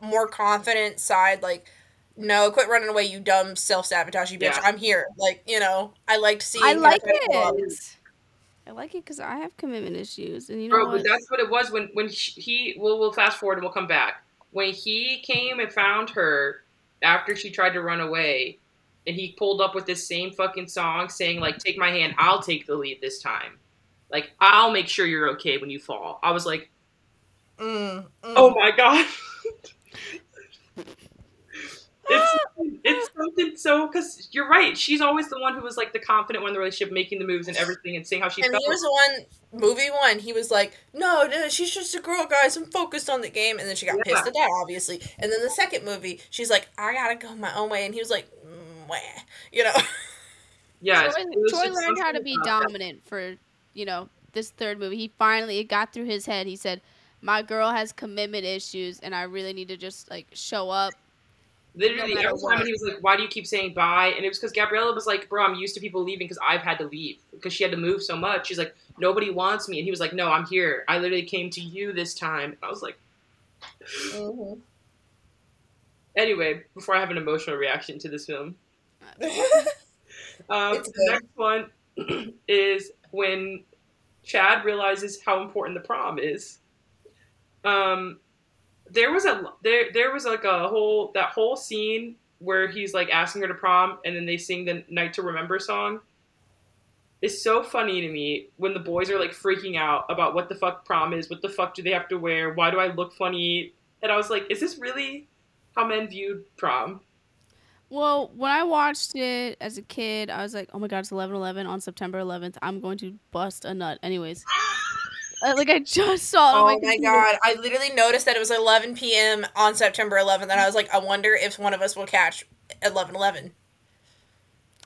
more confident side like no quit running away you dumb self sabotaging bitch Yeah. I'm here like you know I liked seeing I like kind of it. I like it because I have commitment issues, and you know Bro, what? that's what it was when when he. We'll we'll fast forward and we'll come back. When he came and found her after she tried to run away, and he pulled up with this same fucking song saying like, "Take my hand, I'll take the lead this time." Like I'll make sure you're okay when you fall. I was like, Mm, mm. oh my god. it's it's something so because you're right. She's always the one who was like the confident one in the relationship, making the moves and everything, and seeing how she and felt. he was the one movie one he was like no no she's just a girl guys I'm focused on the game and then she got Yeah. pissed at that obviously and then the second movie she's like I gotta go my own way and he was like mm, wah. you know yeah, Troy, Troy learned how to be about that. dominant for you know this third movie. He finally it got through his head. He said, "My girl has commitment issues, and I really need to just like show up Literally, No matter every time what. he was like, "Why do you keep saying bye?" And it was because Gabriella was like, "Bro, I'm used to people leaving because I've had to leave because she had to move so much." She's like, "Nobody wants me," and he was like, "No, I'm here. I literally came to you this time." I was like, Mhm. anyway, before I have an emotional reaction to this film, um, the next one is when Chad realizes how important the prom is. Um, there was a there there was like a whole that whole scene where he's like asking her to prom, and then they sing the "Night to Remember" song. It's so funny to me when the boys are like freaking out about what the fuck prom is, what the fuck do they have to wear, why do I look funny, and I was like, is this really how men viewed prom? Well, when I watched it as a kid, I was like, "Oh my god, it's 11/11 on September 11th. I'm going to bust a nut." Anyways, like I just saw. Oh my computer. god! I literally noticed that it was 11 p.m. on September 11th, and I was like, I wonder if one of us will catch 11:11.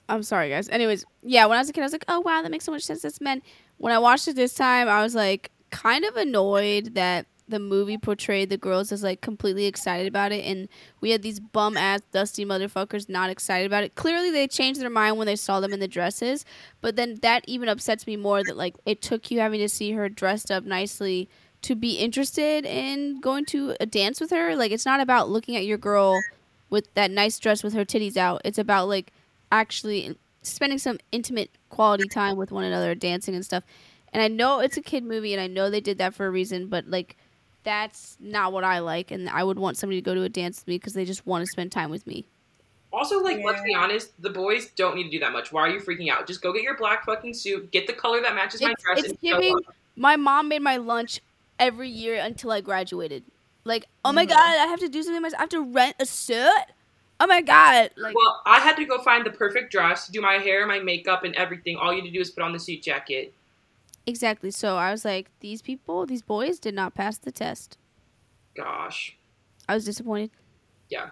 I'm sorry, guys. Anyways, yeah, when I was a kid, I was like, "Oh wow, that makes so much sense." That's men. When I watched it this time, I was like, kind of annoyed that the movie portrayed the girls as like completely excited about it, and we had these bum ass dusty motherfuckers not excited about it. Clearly, they changed their mind when they saw them in the dresses, but then that even upsets me more that like it took you having to see her dressed up nicely to be interested in going to a dance with her. Like, it's not about looking at your girl with that nice dress with her titties out. It's about like actually spending some intimate quality time with one another, dancing and stuff. And I know it's a kid movie, and I know they did that for a reason, but like that's not what I like, and I would want somebody to go to a dance with me because they just want to spend time with me. Also, like, let's be honest, the boys don't need to do that much. Why are you freaking out? Just go get your black fucking suit, get the color that matches my dress, it's and giving- My mom made my lunch every year until I graduated. Like, oh my Mhm. god, I have to do something myself. I have to rent a suit. Oh my god, like Well, I had to go find the perfect dress, do my hair, my makeup, and everything. All you had to do is put on the suit jacket. Exactly. So I was like, these people, these boys, did not pass the test. Gosh. I was disappointed. Yeah.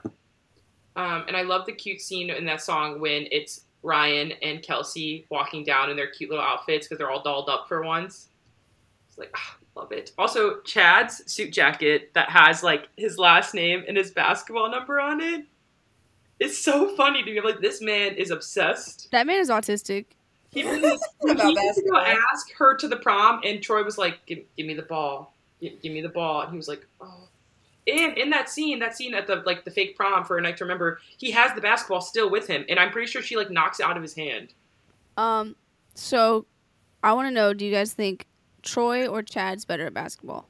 Um, and I love the cute scene in that song when it's Ryan and Kelsey walking down in their cute little outfits because they're all dolled up for once. It's like, ah, love it. Also, Chad's suit jacket that has like his last name and his basketball number on it. It's so funny to me. I'm like, this man is obsessed. That man is autistic. He really is. About he used to basketball. ask her to the prom, and Troy was like, "Give, give me the ball, give, give me the ball," and he was like, "Oh." And in that scene, that scene at the like the fake prom for a night to remember, he has the basketball still with him, and I'm pretty sure she like knocks it out of his hand. Um, so I want to know: Do you guys think Troy or Chad's better at basketball?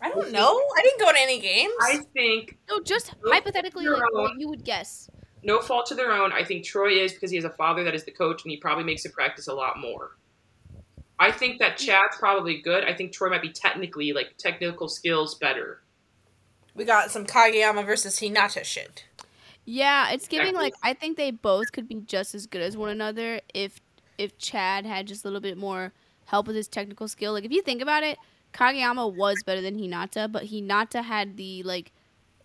I don't know. I didn't go to any games. I think No, just hypothetically, like what you would guess. No fault to their own. I think Troy is because he has a father that is the coach, and he probably makes him practice a lot more. I think that Chad's probably good. I think Troy might be technically like technical skills better. we got some Kageyama versus Hinata shit. Yeah, it's giving Exactly. like I think they both could be just as good as one another if if Chad had just a little bit more help with his technical skill. Like if you think about it, Kageyama was better than Hinata, but Hinata had the like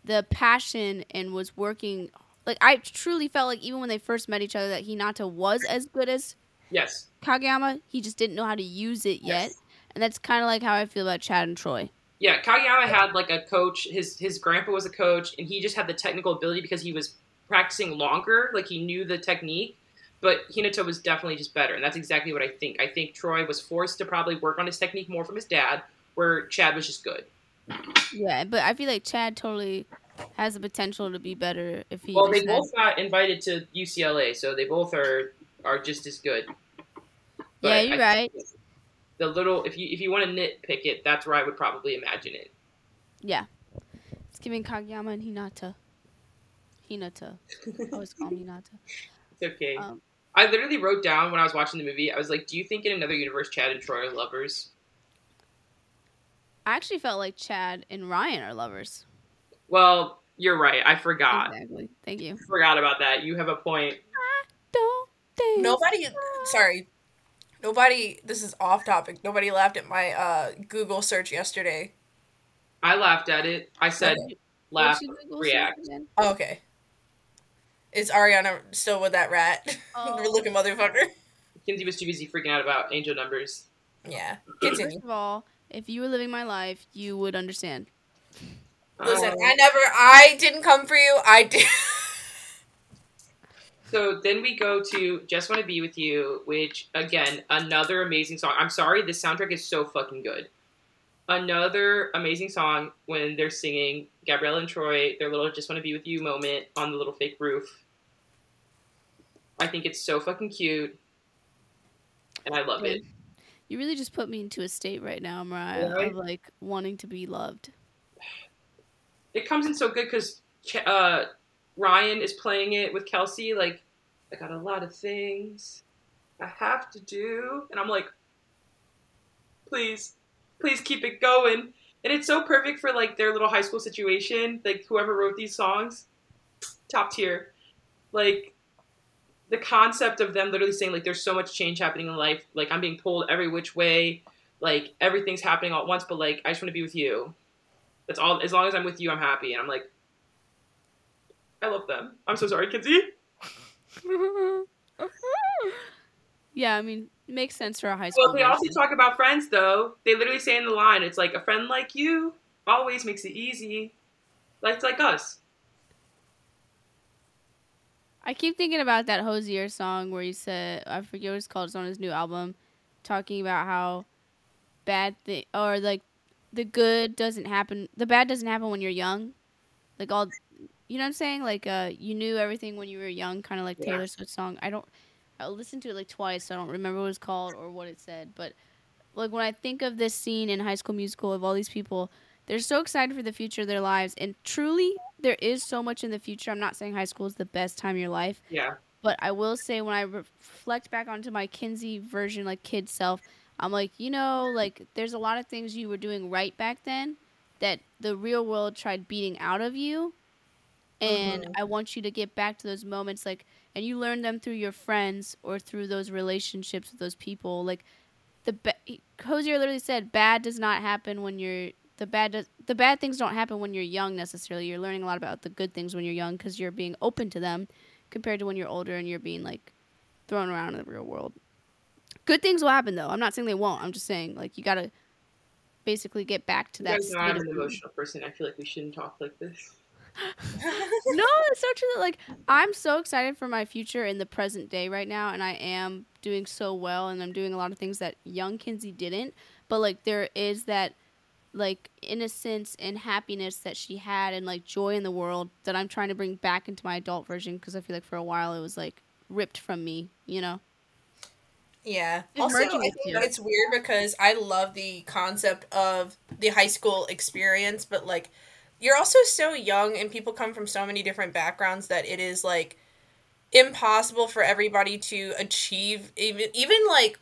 the passion and was working like I truly felt like even when they first met each other that Hinata was as good as Yes. Kageyama, he just didn't know how to use it yet. Yes. And that's kind of like how I feel about Chad and Troy. Yeah, Kageyama had like a coach. His his grandpa was a coach, and he just had the technical ability because he was practicing longer. Like he knew the technique. But Hinata was definitely just better, and that's exactly what I think. I think Troy was forced to probably work on his technique more from his dad, where Chad was just good. Yeah, but I feel like Chad totally has the potential to be better if he. Well, they both got invited to UCLA, so they both are are just as good. Yeah, you're I- right. The little, if you if you want to nitpick it, that's where I would probably imagine it. Yeah. It's giving Kageyama and Hinata. Hinata. I always call him Hinata. It's okay. Um, I literally wrote down when I was watching the movie. I was like, "Do you think in another universe, Chad and Troy are lovers?" I actually felt like Chad and Ryan are lovers. Well, you're right. I forgot. Exactly. Thank you. Forgot about that. You have a point. Don't think Nobody, sorry, nobody. This is off topic. Nobody laughed at my uh, Google search yesterday. I laughed at it. I said, Okay. "Laugh." What's react. Oh, okay. Is Ariana still with that rat? Oh. looking motherfucker. Kinsey was too busy freaking out about angel numbers. Yeah. First of all, if you were living my life, you would understand. Listen, Um, I never, I didn't come for you. I did. So then we go to Just Want to Be With You, which, again, another amazing song. I'm sorry, this soundtrack is so fucking good. Another amazing song when they're singing Gabrielle and Troy, their little Just Want to Be With You moment on the little fake roof. I think it's so fucking cute. And I love it. You really just put me into a state right now, Mariah, Right? of like wanting to be loved. It comes in so good because uh, Ryan is playing it with Kelsey. Like, I got a lot of things I have to do. And I'm like, please, please keep it going. And it's so perfect for like their little high school situation. Like, whoever wrote these songs, top tier. Like, the concept of them literally saying, like, there's so much change happening in life. Like, I'm being pulled every which way. Like, everything's happening all at once, but like, I just want to be with you. That's all. As long as I'm with you, I'm happy. And I'm like, I love them. I'm so sorry, Kinsey. Yeah, I mean, it makes sense for a high school. Well, they also talk about friends, though. They literally say in the line, it's like, a friend like you always makes it easy. Like, it's like us. I keep thinking about that Hozier song where he said, I forget what it's called, it's on his new album, talking about how bad thing or like the good doesn't happen, the bad doesn't happen when you're young. Like all, you know what I'm saying? Like uh, you knew everything when you were young, kind of like Yeah. Taylor Swift song. I don't, I listened to it like twice, so I don't remember what it's called or what it said. But like when I think of this scene in High School Musical of all these people, they're so excited for the future of their lives, and truly, there is so much in the future. I'm not saying high school is the best time of your life, Yeah. but I will say when I reflect back onto my Kinsey version, like kid self, I'm like, you know, like there's a lot of things you were doing right back then that the real world tried beating out of you. And Mhm. I want you to get back to those moments, like, and you learn them through your friends or through those relationships with those people. Like, the ba- Hozier literally said, "Bad does not happen when you're the bad. Does, the bad things don't happen when you're young necessarily. You're learning a lot about the good things when you're young because you're being open to them, compared to when you're older and you're being like thrown around in the real world. Good things will happen though. I'm not saying they won't. I'm just saying like you gotta basically get back to You that. know I'm an emotional person. I feel like we shouldn't talk like this. no, it's so true. That, like I'm so excited for my future in the present day right now, and I am doing so well, and I'm doing a lot of things that young Kinsey didn't. But like there is that like innocence and happiness that she had, and like joy in the world that I'm trying to bring back into my adult version because I feel like for a while it was like ripped from me. You know. Yeah. It's Also, I think you. it's weird because I love the concept of the high school experience, but like you're also so young and people come from so many different backgrounds that it is like impossible for everybody to achieve even even like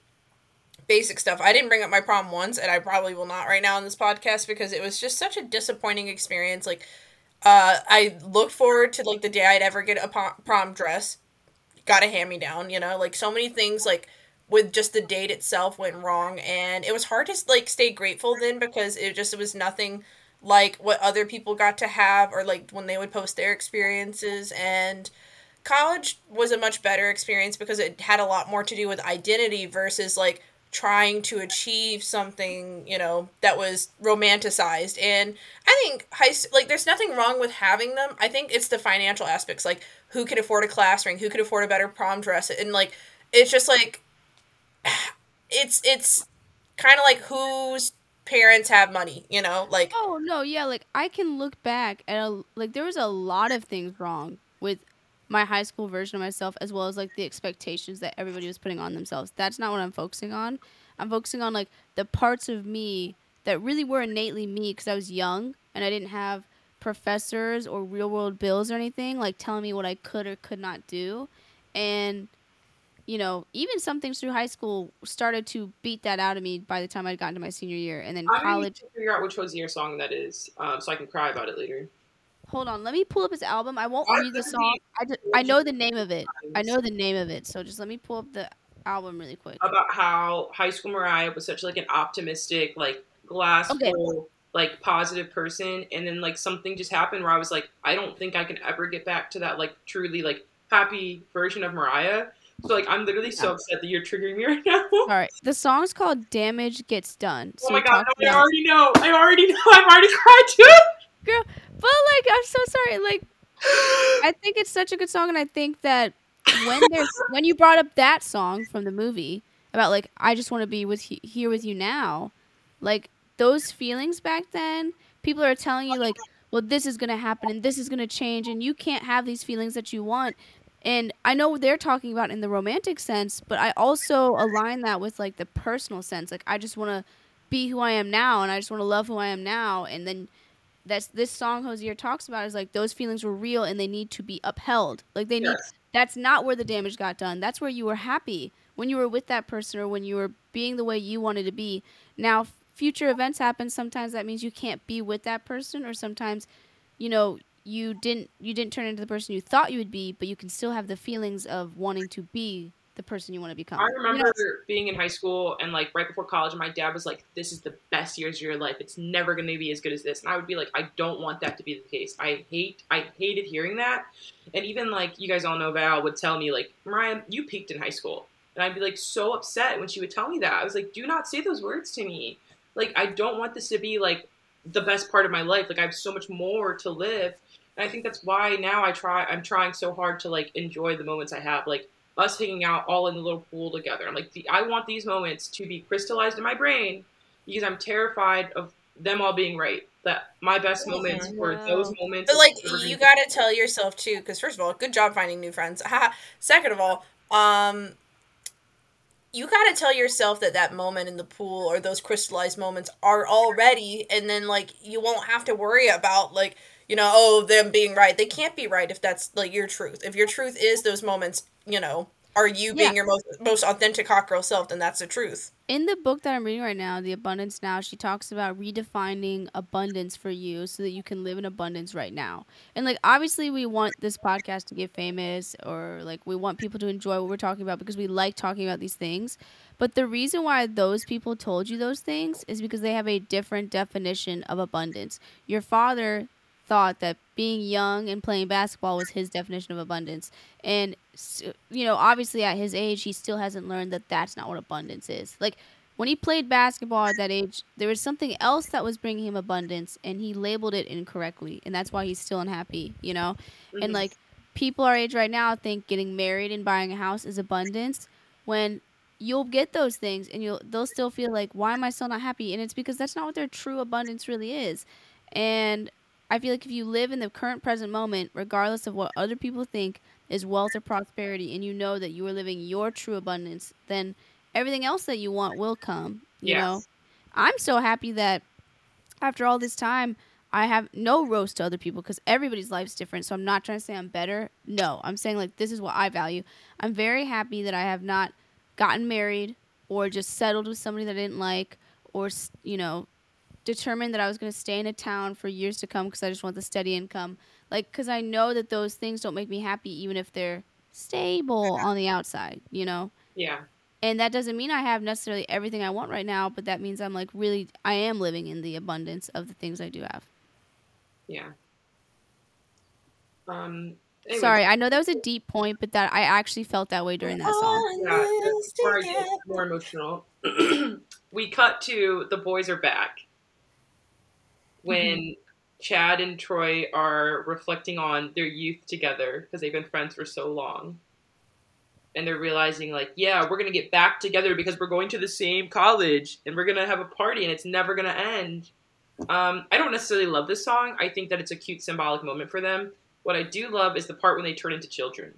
basic stuff. I didn't bring up my prom once and I probably will not right now on this podcast because it was just such a disappointing experience like uh I looked forward to like the day I'd ever get a prom- prom dress. Got a hand me down, you know, like so many things like with just the date itself went wrong and it was hard to like stay grateful then because it just it was nothing like what other people got to have or like when they would post their experiences and college was a much better experience because it had a lot more to do with identity versus like trying to achieve something you know that was romanticized and i think high like there's nothing wrong with having them. I think it's the financial aspects like who could afford a class ring who could afford a better prom dress and like it's just like it's it's kind of like whose parents have money you know like Oh no, yeah, like I can look back at a like there was a lot of things wrong with my high school version of myself as well as like the expectations that everybody was putting on themselves. That's not what I'm focusing on. I'm focusing on like the parts of me that really were innately me because I was young and I didn't have professors or real world bills or anything like telling me what I could or could not do. And you know, even some things through high school started to beat that out of me by the time I'd gotten to my senior year. And then need college to figure out which Hozier song that is, um, so I can cry about it later. Hold on, let me pull up his album. I won't I read the song. I, just, I know the name of it. I know the name of it. So just let me pull up the album really quick. about how high school Mariah was such like an optimistic, like glass Okay. full, like positive person, and then like something just happened where I was like, I don't think I can ever get back to that like truly like happy version of Mariah. So like I'm literally so upset that you're triggering me right now. All right, the song's called "Damage Gets Done." Oh so oh my god, no, I already know. I already know. I'm already cried too. Girl, but like, I'm so sorry. Like, I think it's such a good song, and I think that when there's when you brought up that song from the movie about like I just want to be with he- here with you now, like those feelings back then, people are telling you like, well, this is gonna happen and this is gonna change, and you can't have these feelings that you want. And I know they're talking about in the romantic sense, but I also align that with like the personal sense. Like I just want to be who I am now, and I just want to love who I am now, and then that's this song Hozier talks about is like those feelings were real and they need to be upheld. Like they need Yes. that's not where the damage got done. That's where you were happy when you were with that person or when you were being the way you wanted to be. Now future events happen sometimes that means you can't be with that person or sometimes you know you didn't you didn't turn into the person you thought you would be, but you can still have the feelings of wanting to be the person you want to become. I You know? remember being in high school and like right before college, and my dad was like, "This is the best years of your life. It's never going to be as good as this." And I would be like, "I don't want that to be the case. I hate, I hated hearing that." And even like you guys all know, Val would tell me like, "Mariah, you peaked in high school," and I'd be like so upset when she would tell me that. I was like, "Do not say those words to me. Like, I don't want this to be like the best part of my life. Like, I have so much more to live." And I think that's why now I try. I'm trying so hard to like enjoy the moments I have. Like us hanging out all in the little pool together. I'm like, the, I want these moments to be crystallized in my brain because I'm terrified of them all being right. That my best moments were those moments. But like you got to tell yourself too, because first of all, good job finding new friends. Second of all, um, you got to tell yourself that that moment in the pool or those crystallized moments are already, and then like you won't have to worry about like you know oh them being right. They can't be right if that's like your truth. If your truth is those moments, you know, are you being Yeah. your most most authentic hot girl self, then that's the truth. in the book that I'm reading right now, The Abundance Now, she talks about redefining abundance for you so that you can live in abundance right now. And like obviously we want this podcast to get famous or like we want people to enjoy what we're talking about because we like talking about these things. But the reason why those people told you those things is because they have a different definition of abundance. Your father thought that being young and playing basketball was his definition of abundance. And, you know, obviously at his age, he still hasn't learned that that's not what abundance is. Like, when he played basketball at that age, there was something else that was bringing him abundance, and he labeled it incorrectly. And that's why he's still unhappy, you know? And, Mhm. like, people our age right now think getting married and buying a house is abundance when you'll get those things and you'll they'll still feel like why am i still not happy and it's because that's not what their true abundance really is and i feel like if you live in the current present moment regardless of what other people think is wealth or prosperity and you know that you are living your true abundance then everything else that you want will come you Yes. know i'm so happy that after all this time i have no roast to other people because everybody's life's different so i'm not trying to say i'm better. No i'm saying like this is what i value. I'm very happy that i have not gotten married or just settled with somebody that I didn't like or you know determined that I was going to stay in a town for years to come because I just want the steady income like cuz I know that those things don't make me happy even if they're stable on the outside you know yeah, and that doesn't mean I have necessarily everything I want right now but that means I'm like really I am living in the abundance of the things I do have yeah. Um. anyways, sorry I know that was a deep point but that I actually felt that way during that song Yeah, that's where I get more emotional. we cut to the boys are back when Mm-hmm. Chad and Troy are reflecting on their youth together because they've been friends for so long. And they're realizing, like, yeah, we're going to get back together because we're going to the same college and we're going to have a party and it's never going to end. Um, I don't necessarily love this song. I think that it's a cute symbolic moment for them. What I do love is the part when they turn into children.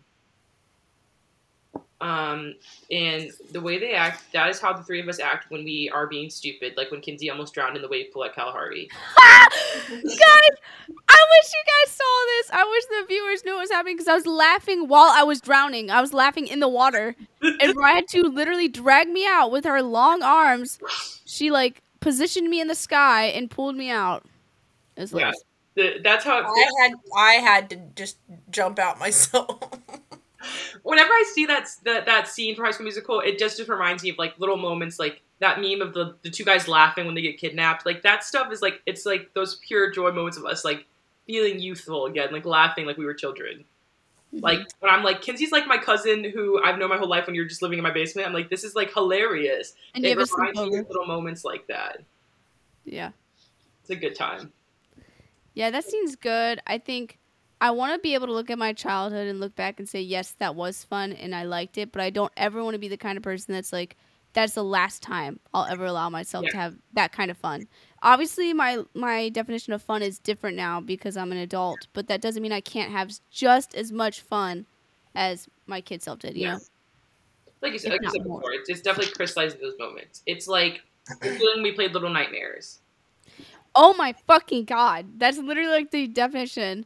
Um, and the way they act, that is how the three of us act when we are being stupid, like when Kinsey almost drowned in the wave pool at Kalahari. guys, I wish you guys saw this. I wish the viewers knew what was happening because I was laughing while I was drowning. I was laughing in the water, and Mariah had to literally drag me out with her long arms. She like positioned me in the sky and pulled me out. It was like, Yeah. The, that's how it I had I had to just jump out myself. whenever I see that that that scene from High School Musical, it just just reminds me of like little moments, like that meme of the the two guys laughing when they get kidnapped. Like that stuff is like it's like those pure joy moments of us like feeling youthful again, like laughing like we were children. Mm-hmm. Like when I'm like Kinsey's like my cousin who I've known my whole life when you're just living in my basement. I'm like this is like hilarious. and you it reminds me of little moments like that. Yeah. It's a good time. Yeah, that seems good. I think I want to be able to look at my childhood and look back and say, yes, that was fun and I liked it, but I don't ever want to be the kind of person that's like, that's the last time I'll ever allow myself to have that kind of fun. Obviously, my my definition of fun is different now because I'm an adult, but that doesn't mean I can't have just as much fun as my kid self did. You Yeah. know, Like you said, like you said before, it's, it's definitely crystallizing those moments. It's like when we played Little Nightmares. Oh my fucking god. That's literally like the definition.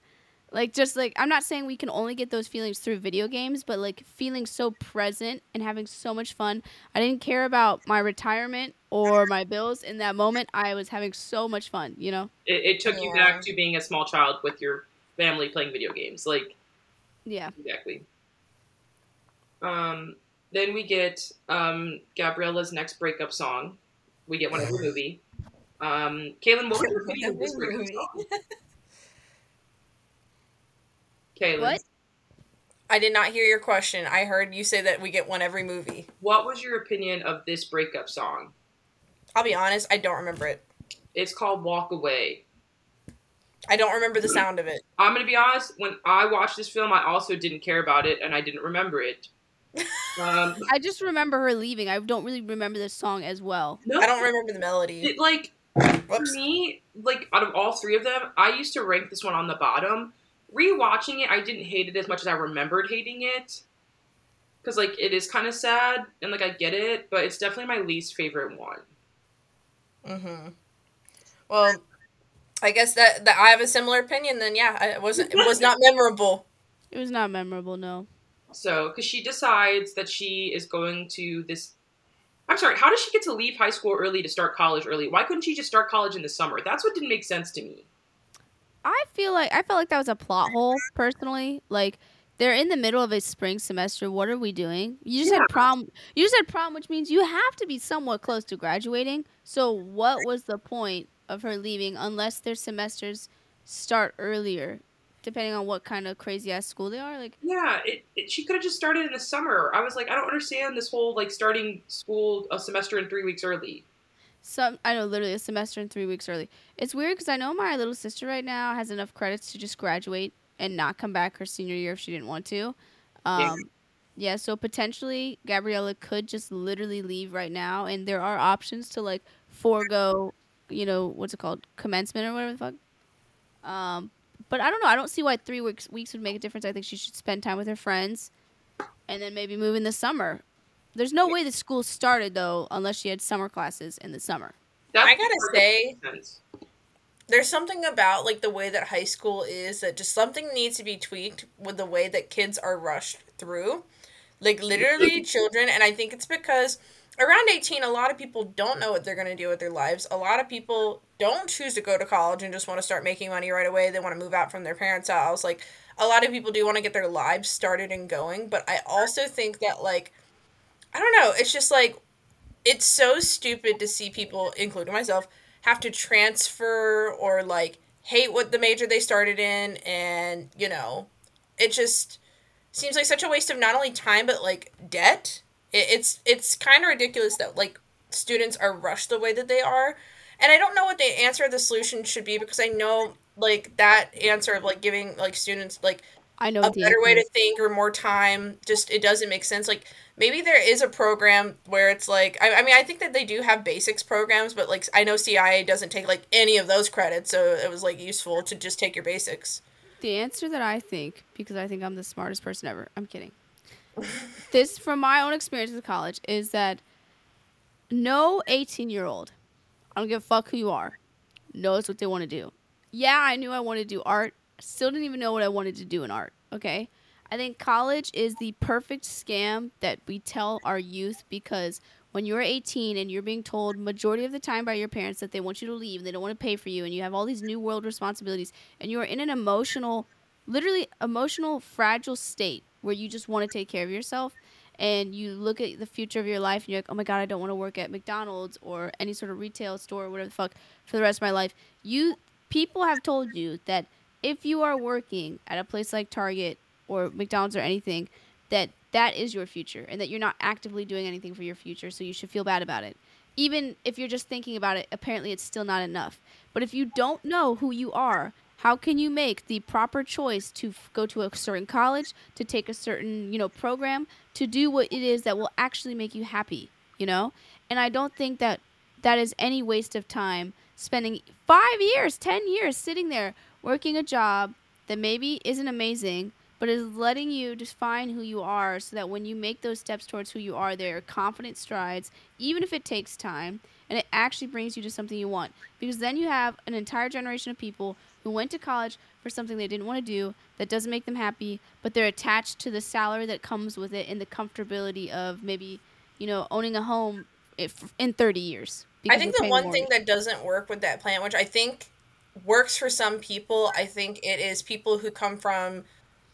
Like just like I'm not saying we can only get those feelings through video games, but like feeling so present and having so much fun. I didn't care about my retirement or my bills in that moment. I was having so much fun, you know? It, it took you back to being a small child with your family playing video games. Like Yeah. exactly. Um, then we get um, Gabriella's next breakup song. We get one every movie. Um, Kailen, what was your opinion of this breakup song? Kailen, What? I did not hear your question. I heard you say that we get one every movie. what was your opinion of this breakup song? I'll be honest, I don't remember it. It's called Walk Away. I don't remember the sound of it. I'm gonna be honest. When I watched this film, I also didn't care about it, and I didn't remember it. Um, I just remember her leaving. I don't really remember this song as well. no, I don't remember the melody. It, like for me, like out of all three of them, I used to rank this one on the bottom. Rewatching it, I didn't hate it as much as I remembered hating it. Cause like it is kind of sad, and like I get it, but it's definitely my least favorite one. Mm-hmm. Well, I guess that, that I have a similar opinion. Then yeah, it wasn't. It was not memorable. It was not memorable, no. So, because she decides that she is going to this. I'm sorry, how does she get to leave high school early to start college early? Why couldn't she just start college in the summer? That's what didn't make sense to me. I feel like I felt like that was a plot hole personally. Like they're in the middle of a spring semester. What are we doing? You just Yeah. had prom. You just had prom, which means you have to be somewhat close to graduating. So what was the point of her leaving unless their semesters start earlier, depending on what kind of crazy ass school they are? Like Yeah, it, it, she could have just started in the summer. I was like, I don't understand this whole like starting school a semester in three weeks early. Some, I know literally a semester and three weeks early. It's weird because I know my little sister right now has enough credits to just graduate and not come back her senior year if she didn't want to. Yeah. Um, yeah, so potentially Gabriella could just literally leave right now, and there are options to like forego, you know, what's it called, commencement or whatever the fuck. Um, but I don't know. I don't see why three weeks weeks would make a difference. I think she should spend time with her friends, and then maybe move in the summer. There's no way the school started though, unless she had summer classes in the summer. That's I gotta the part that say- There's something about like the way that high school is that just something needs to be tweaked with the way that kids are rushed through. Like literally children and I think it's because around 18 a lot of people don't know what they're going to do with their lives. A lot of people don't choose to go to college and just want to start making money right away. They want to move out from their parents' house. Like a lot of people do want to get their lives started and going, but I also think that like I don't know, it's just like it's so stupid to see people, including myself, have to transfer or like hate what the major they started in and, you know, it just seems like such a waste of not only time but like debt. It, it's it's kind of ridiculous that like students are rushed the way that they are. And I don't know what the answer the solution should be because I know like that answer of like giving like students like I know a better way to think or more time just it doesn't make sense like maybe there is a program where it's like I, I mean i think that they do have basics programs but like i know cia doesn't take like any of those credits so it was like useful to just take your basics The answer that I think, because I think I'm the smartest person ever, I'm kidding. this, from my own experience with college, is that no 18 year old, I don't give a fuck who you are, knows what they want to do. Yeah, I knew I wanted to do art. Still didn't even know what I wanted to do in art. Okay. I think college is the perfect scam that we tell our youth because when you're 18 and you're being told majority of the time by your parents that they want you to leave, and they don't want to pay for you, and you have all these new world responsibilities, and you are in an emotional, literally emotional, fragile state where you just want to take care of yourself, and you look at the future of your life and you're like, oh my god, I don't want to work at McDonald's or any sort of retail store or whatever the fuck for the rest of my life. You people have told you that if you are working at a place like Target or McDonald's or anything, that that is your future and that you're not actively doing anything for your future, so you should feel bad about it. Even if you're just thinking about it, apparently it's still not enough. But if you don't know who you are, How can you make the proper choice to f- go to a certain college, to take a certain, you know, program, to do what it is that will actually make you happy, you know? And I don't think that that is any waste of time spending 5 years, 10 years sitting there working a job that maybe isn't amazing, but is letting you define who you are so that when you make those steps towards who you are, they're confident strides, even if it takes time, and it actually brings you to something you want. Because then you have an entire generation of people who went to college for something they didn't want to do that doesn't make them happy, but they're attached to the salary that comes with it and the comfortability of maybe, you know, owning a home eh, if, in 30 years. I think the one more. thing that doesn't work with that plan, which I think works for some people, I think it is people who come from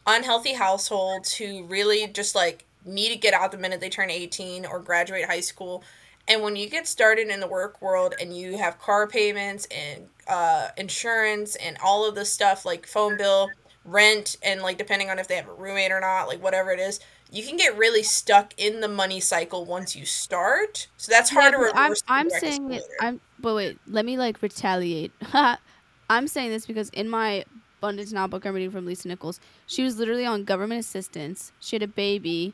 unhealthy households who really just like need to get out the minute they turn 18 or graduate high school. And when you get started in the work world and you have car payments and uh, insurance and all of the stuff like phone bill, rent, and like depending on if they have a roommate or not, like whatever it is, you can get really stuck in the money cycle once you start. So that's hard Yeah, I'm. I'm saying later. I'm. But wait, let me like retaliate. I'm saying this because in my abundance now book I'm reading from Lisa Nichols, she was literally on government assistance. She had a baby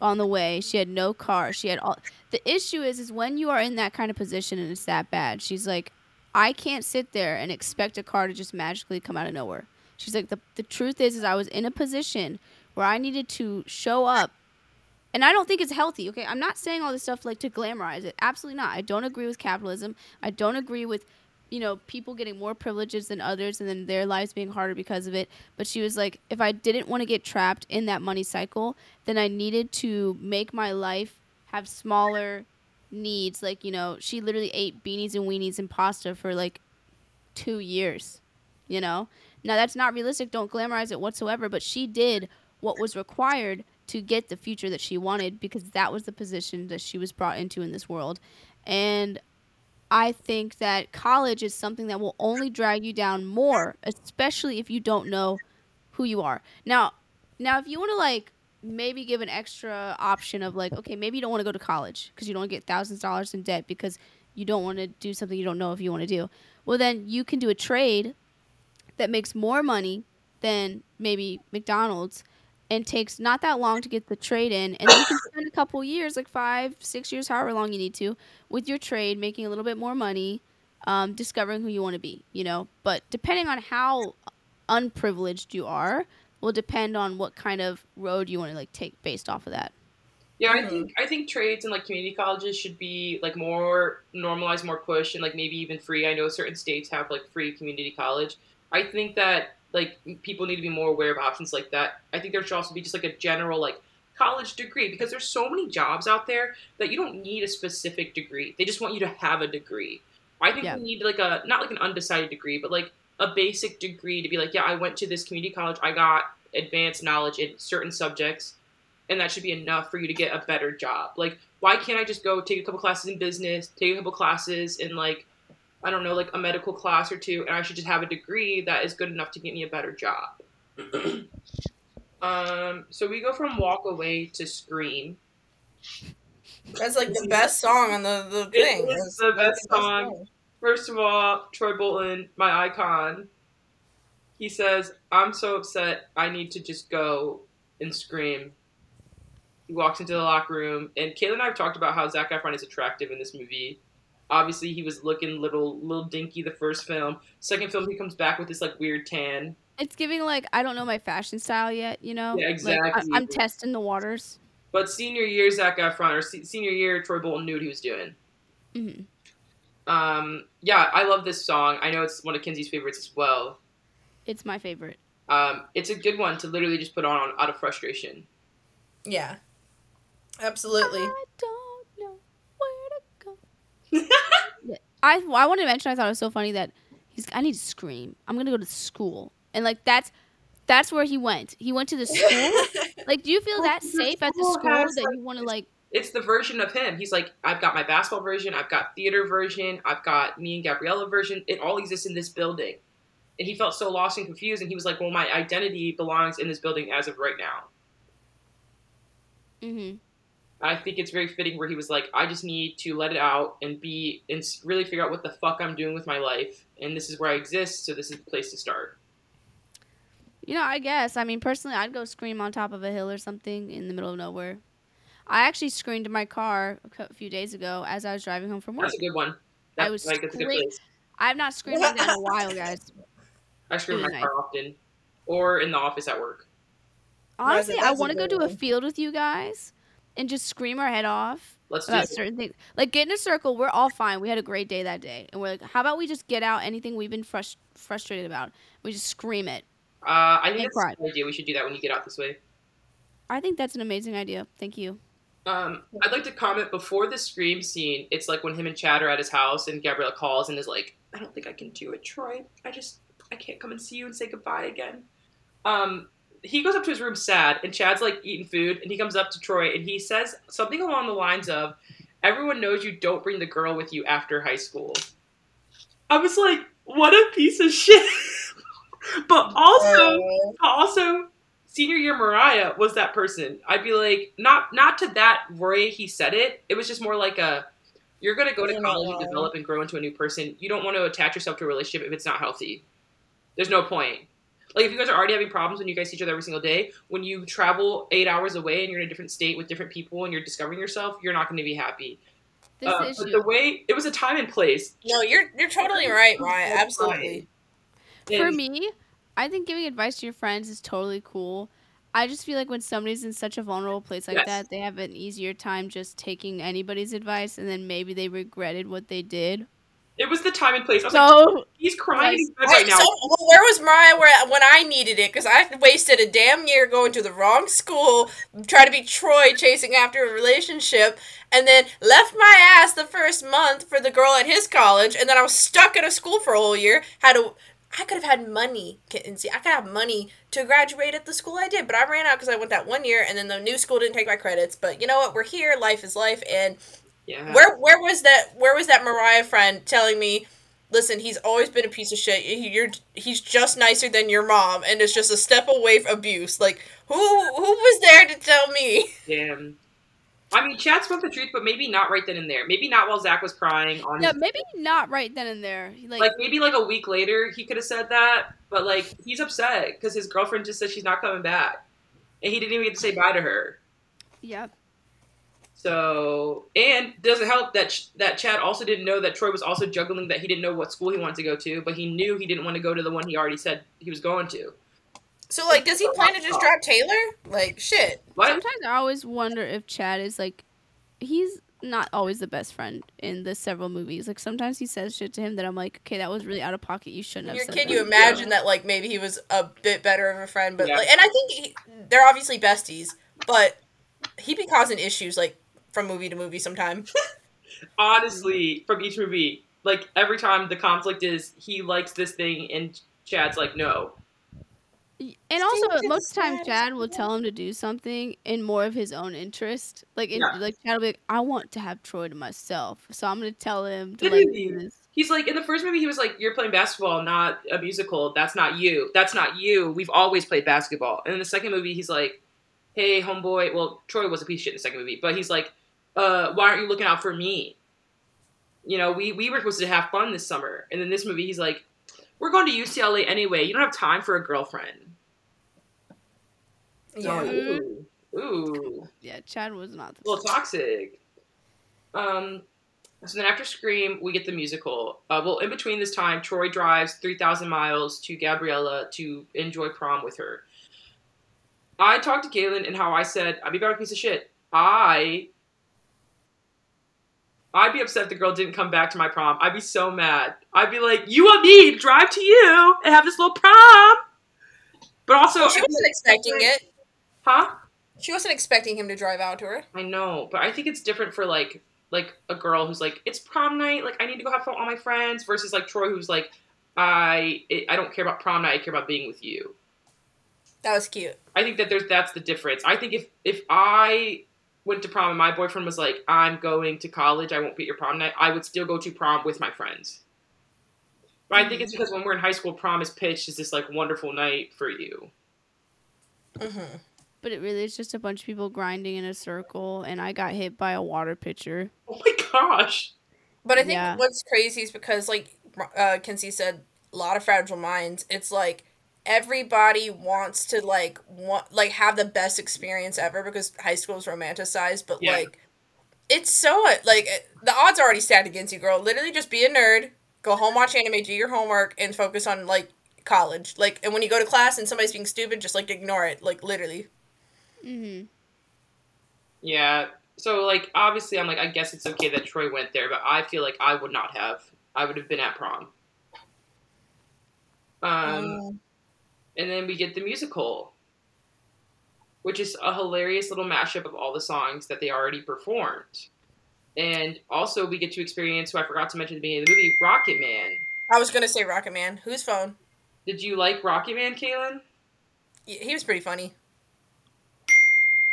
on the way. She had no car. She had all. The issue is, is when you are in that kind of position and it's that bad. She's like, I can't sit there and expect a car to just magically come out of nowhere. She's like, the the truth is, is I was in a position where I needed to show up and I don't think it's healthy. Okay, I'm not saying all this stuff like to glamorize it. Absolutely not. I don't agree with capitalism. I don't agree with, you know, people getting more privileges than others and then their lives being harder because of it. But she was like, if I didn't want to get trapped in that money cycle, then I needed to make my life have smaller needs. Like, you know, she literally ate beanies and weenies and pasta for like two years. You know, now that's not realistic. Don't glamorize it whatsoever. But she did what was required to get the future that she wanted because that was the position that she was brought into in this world. And I think that college is something that will only drag you down more, especially if you don't know who you are. Now, now if you want to like maybe give an extra option of like, okay, maybe you don't want to go to college because you don't get thousands of dollars in debt because you don't want to do something you don't know if you want to do. Well, then you can do a trade that makes more money than maybe McDonald's and takes not that long to get the trade in and you can spend a couple years like five six years however long you need to with your trade making a little bit more money um, discovering who you want to be you know but depending on how unprivileged you are will depend on what kind of road you want to like take based off of that Yeah, I Mhm. think I think trades and like community colleges should be like more normalized, more pushed, and like maybe even free. I know certain states have like free community college. I think that like people need to be more aware of options like that. I think there should also be just like a general like college degree because there's so many jobs out there that you don't need a specific degree. They just want you to have a degree. I think Yeah. we need like a not like an undecided degree, but like a basic degree to be like, yeah, I went to this community college, I got advanced knowledge in certain subjects and that should be enough for you to get a better job. Like, why can't I just go take a couple classes in business, take a couple classes in like, I don't know, like a medical class or two, and I should just have a degree that is good enough to get me a better job. um, so we go from Walk Away to Scream. That's like the best song on the, the thing. It's- the best the best song. First of all, Troy Bolton, my icon, he says, I'm so upset, I need to just go and scream. He walks into the locker room, and Kayla and I have talked about how Zac Efron is attractive in this movie. Obviously, he was looking little, little dinky the first film. Second film, he comes back with this like weird tan. it's giving like i don't know my fashion style yet you know Yeah, Like, I- exactly. i'm testing the waters But senior year, Zac Efron, or se- senior year, Troy Bolton knew what he was doing. hmm Um, yeah, I love this song. I know it's one of Kenzie's favorites as well. it's my favorite Um, it's a good one to literally just put on out of frustration. Yeah. Absolutely. I I wanted to mention I thought it was so funny that he's I need to scream. I'm gonna go to school. And like that's that's where he went. He went to the school. like, do you feel that safe at the school school that like, you want to like? It's the version of him. He's like, I've got my basketball version, I've got theater version, I've got me and Gabriella version. It all exists in this building. And he felt so lost and confused, and he was like, Well, my identity belongs in this building as of right now. hmm I think it's very fitting where he was like, I just need to let it out and be and really figure out what the fuck I'm doing with my life, and this is where I exist, so this is the place to start. You know, I guess. I mean, personally, I'd go scream on top of a hill or something in the middle of nowhere. I actually screamed in my car a few days ago as I was driving home from work. That's a good one. I was like it's a good place. I've not screamed like that in a while, guys. I scream in my nice. car often, or in the office at work. Honestly, I want to go good to a field with you guys and just scream our head off Let's about certain things. Like get in a circle. We're all fine. We had a great day that day, and we're like, how about we just get out anything we've been frus- frustrated about? We just scream it. Uh, I think that's cry. a good idea. We should do that when you get out this way. I think that's an amazing idea. Thank you. Um, I'd like to comment before the scream scene. It's like when him and Chad are at his house, and Gabrielle calls and is like, "I don't think I can do it, Troy. I just I can't come and see you and say goodbye again." Um, he goes up to his room sad, and Chad's like eating food, and he comes up to Troy and he says something along the lines of, "Everyone knows you don't bring the girl with you after high school." I was like, "What a piece of shit!" but also, also senior year mariah was that person. I'd be like not not to that way he said it. It was just more like a you're going to go to college and develop and grow into a new person. You don't want to attach yourself to a relationship if it's not healthy. There's no point like if you guys are already having problems when you guys see each other every single day when you travel eight hours away and you're in a different state with different people and you're discovering yourself you're not going to be happy This Uh, issue. but the way it was a time and place No, you're you're totally right, Ryan. Absolutely. For me, I think giving advice to your friends is totally cool. I just feel like when somebody's in such a vulnerable place like Yes. that, they have an easier time just taking anybody's advice and then maybe they regretted what they did. It was the time and place i was like So, he's crying Yes. Right, right now so, well, where was Mariah where, when I needed it? Because I wasted a damn year going to the wrong school, trying to be Troy, chasing after a relationship, and then left my ass the first month for the girl at his college, and then I was stuck at a school for a whole year. Had to, I could have had money, Kinsey. I could have money to graduate at the school I did, but I ran out because I went that one year, and then the new school didn't take my credits. But you know what? We're here. Life is life, and yeah where where was that where was that Mariah friend telling me, listen, he's always been a piece of shit. He, you're he's just nicer than your mom, and it's just a step away from abuse. Like who who was there to tell me? Damn. I mean, Chad spoke the truth, but maybe not right then and there. Maybe not while Zac was crying on. yeah, his, maybe not right then and there. Like, like maybe like a week later he could have said that, but like he's upset because his girlfriend just said she's not coming back, and he didn't even get to say bye to her. yeah, So and doesn't help that Ch- that Chad also didn't know that Troy was also juggling that he didn't know what school he wanted to go to, but he knew he didn't want to go to the one he already said he was going to. So like, does he plan to just drop Taylor? Like shit. What? sometimes I always wonder if Chad is like, he's not always the best friend in the several movies. Like sometimes he says shit to him that I'm like, okay, that was really out of pocket. You shouldn't have Your said kid, that. you imagine that like maybe he was a bit better of a friend, but Yeah. like, and I think he, they're obviously besties, but he be causing issues like from movie to movie sometime. Honestly, from each movie, like every time the conflict is he likes this thing and Chad's like no. And also, Stay most of the time, the Chad will tell him to do something in more of his own interest. Like, in, Yeah. like Chad will be like, "I want to have Troy to myself, so I'm gonna tell him to like do this." He's like in the first movie he was like you're playing basketball not a musical that's not you that's not you we've always played basketball and in the second movie he's like hey homeboy well Troy was a piece of shit in the second movie but he's like uh why aren't you looking out for me you know we we were supposed to have fun this summer and in this movie he's like we're going to UCLA anyway you don't have time for a girlfriend Yeah. ooh, ooh Yeah, Chad was not. a little toxic. Um, so then after Scream, we get the musical. Uh, well, in between this time, Troy drives 3,000 miles to Gabriella to enjoy prom with her. I talked to Kailen and how I said, I'd be about a piece of shit. I. I'd be upset if the girl didn't come back to my prom. I'd be so mad. I'd be like, you want me to drive to you and have this little prom? But also, Well, she wasn't expecting it. Huh? She wasn't expecting him to drive out to her. I know, but I think it's different for like like a girl who's like it's prom night, like I need to go have fun with all my friends, versus like Troy who's like I I don't care about prom night, I care about being with you. That was cute. I think that there's that's the difference. I think if if I went to prom and my boyfriend was like I'm going to college, I won't be at your prom night, I would still go to prom with my friends. But I think it's because when we're in high school, prom is pitched as this like wonderful night for you. hmm But it really is just a bunch of people grinding in a circle, and I got hit by a water pitcher. Oh my gosh. But I think Yeah. what's crazy is because, like uh, Kinsey said, a lot of fragile minds. It's like everybody wants to like want like have the best experience ever because high school is romanticized, but Yeah. like it's so like it- the odds are already stacked against you, girl. Literally, just be a nerd, go home, watch anime, do your homework, and focus on like college. Like, and when you go to class and somebody's being stupid, just like ignore it. Like literally. Mm-hmm. Yeah. So like obviously I'm like I guess it's okay that Troy went there, but I feel like I would not have. I would have been at prom. Um, and then we get the musical, which is a hilarious little mashup of all the songs that they already performed. And also we get to experience who I forgot to mention at the beginning of the movie, Rocket Man. I was gonna say Rocket Man. Whose phone? Did you like Rocket Man, Kailen? Y- He was pretty funny.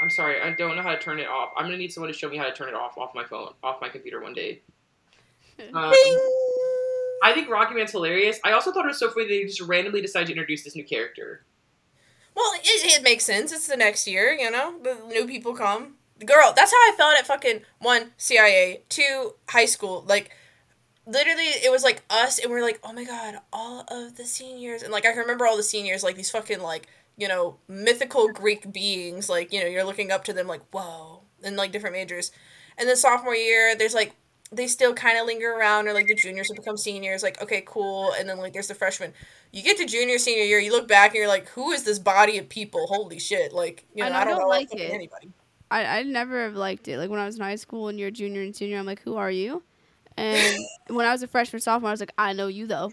I'm sorry, I don't know how to turn it off. I'm gonna need someone to show me how to turn it off off my phone, off my computer one day. Um, I think Rocket Man's hilarious. I also thought it was so funny they just randomly decided to introduce this new character. Well, it, it makes sense. It's the next year, you know. The new people come. Girl, that's how I felt at fucking one CIA, two high school. Like, literally, it was like us, and we are like, oh my god, all of the seniors, and like I can remember all the seniors, like these fucking like you know mythical Greek beings. Like you know, you're looking up to them, like whoa, and like different majors. And then sophomore year, there's like they still kind of linger around, or like the juniors will become seniors. Like okay, cool, and then like there's the freshmen you get to junior senior year, you look back and you're like, who is this body of people? Holy shit! Like you know, I I don't, don't know like it. anybody. I, I never have liked it. Like when I was in high school and you're a junior and senior, I'm like, who are you? And when I was a freshman, sophomore, I was like, I know you though.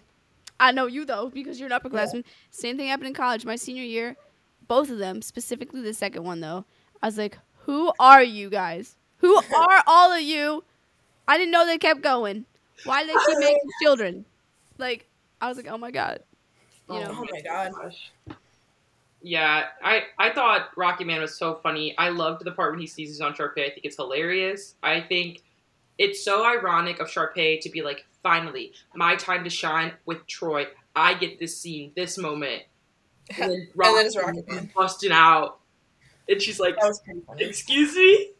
I know you though because you're an upperclassman. Same thing happened in college. My senior year, both of them, specifically the second one though, I was like, who are you guys? Who are all of you? I didn't know they kept going. Why did they keep making children? Like I was like, oh my god. You oh know, Oh my god. Yeah, I I thought Rocket Man was so funny. I loved the part when he seizes on Sharpay. I think it's hilarious. I think it's so ironic of Sharpay to be like, finally, my time to shine with Troy. I get this scene, this moment. And then, And then it's Rocket Man. busting out. And she's like, That was pretty funny. excuse me?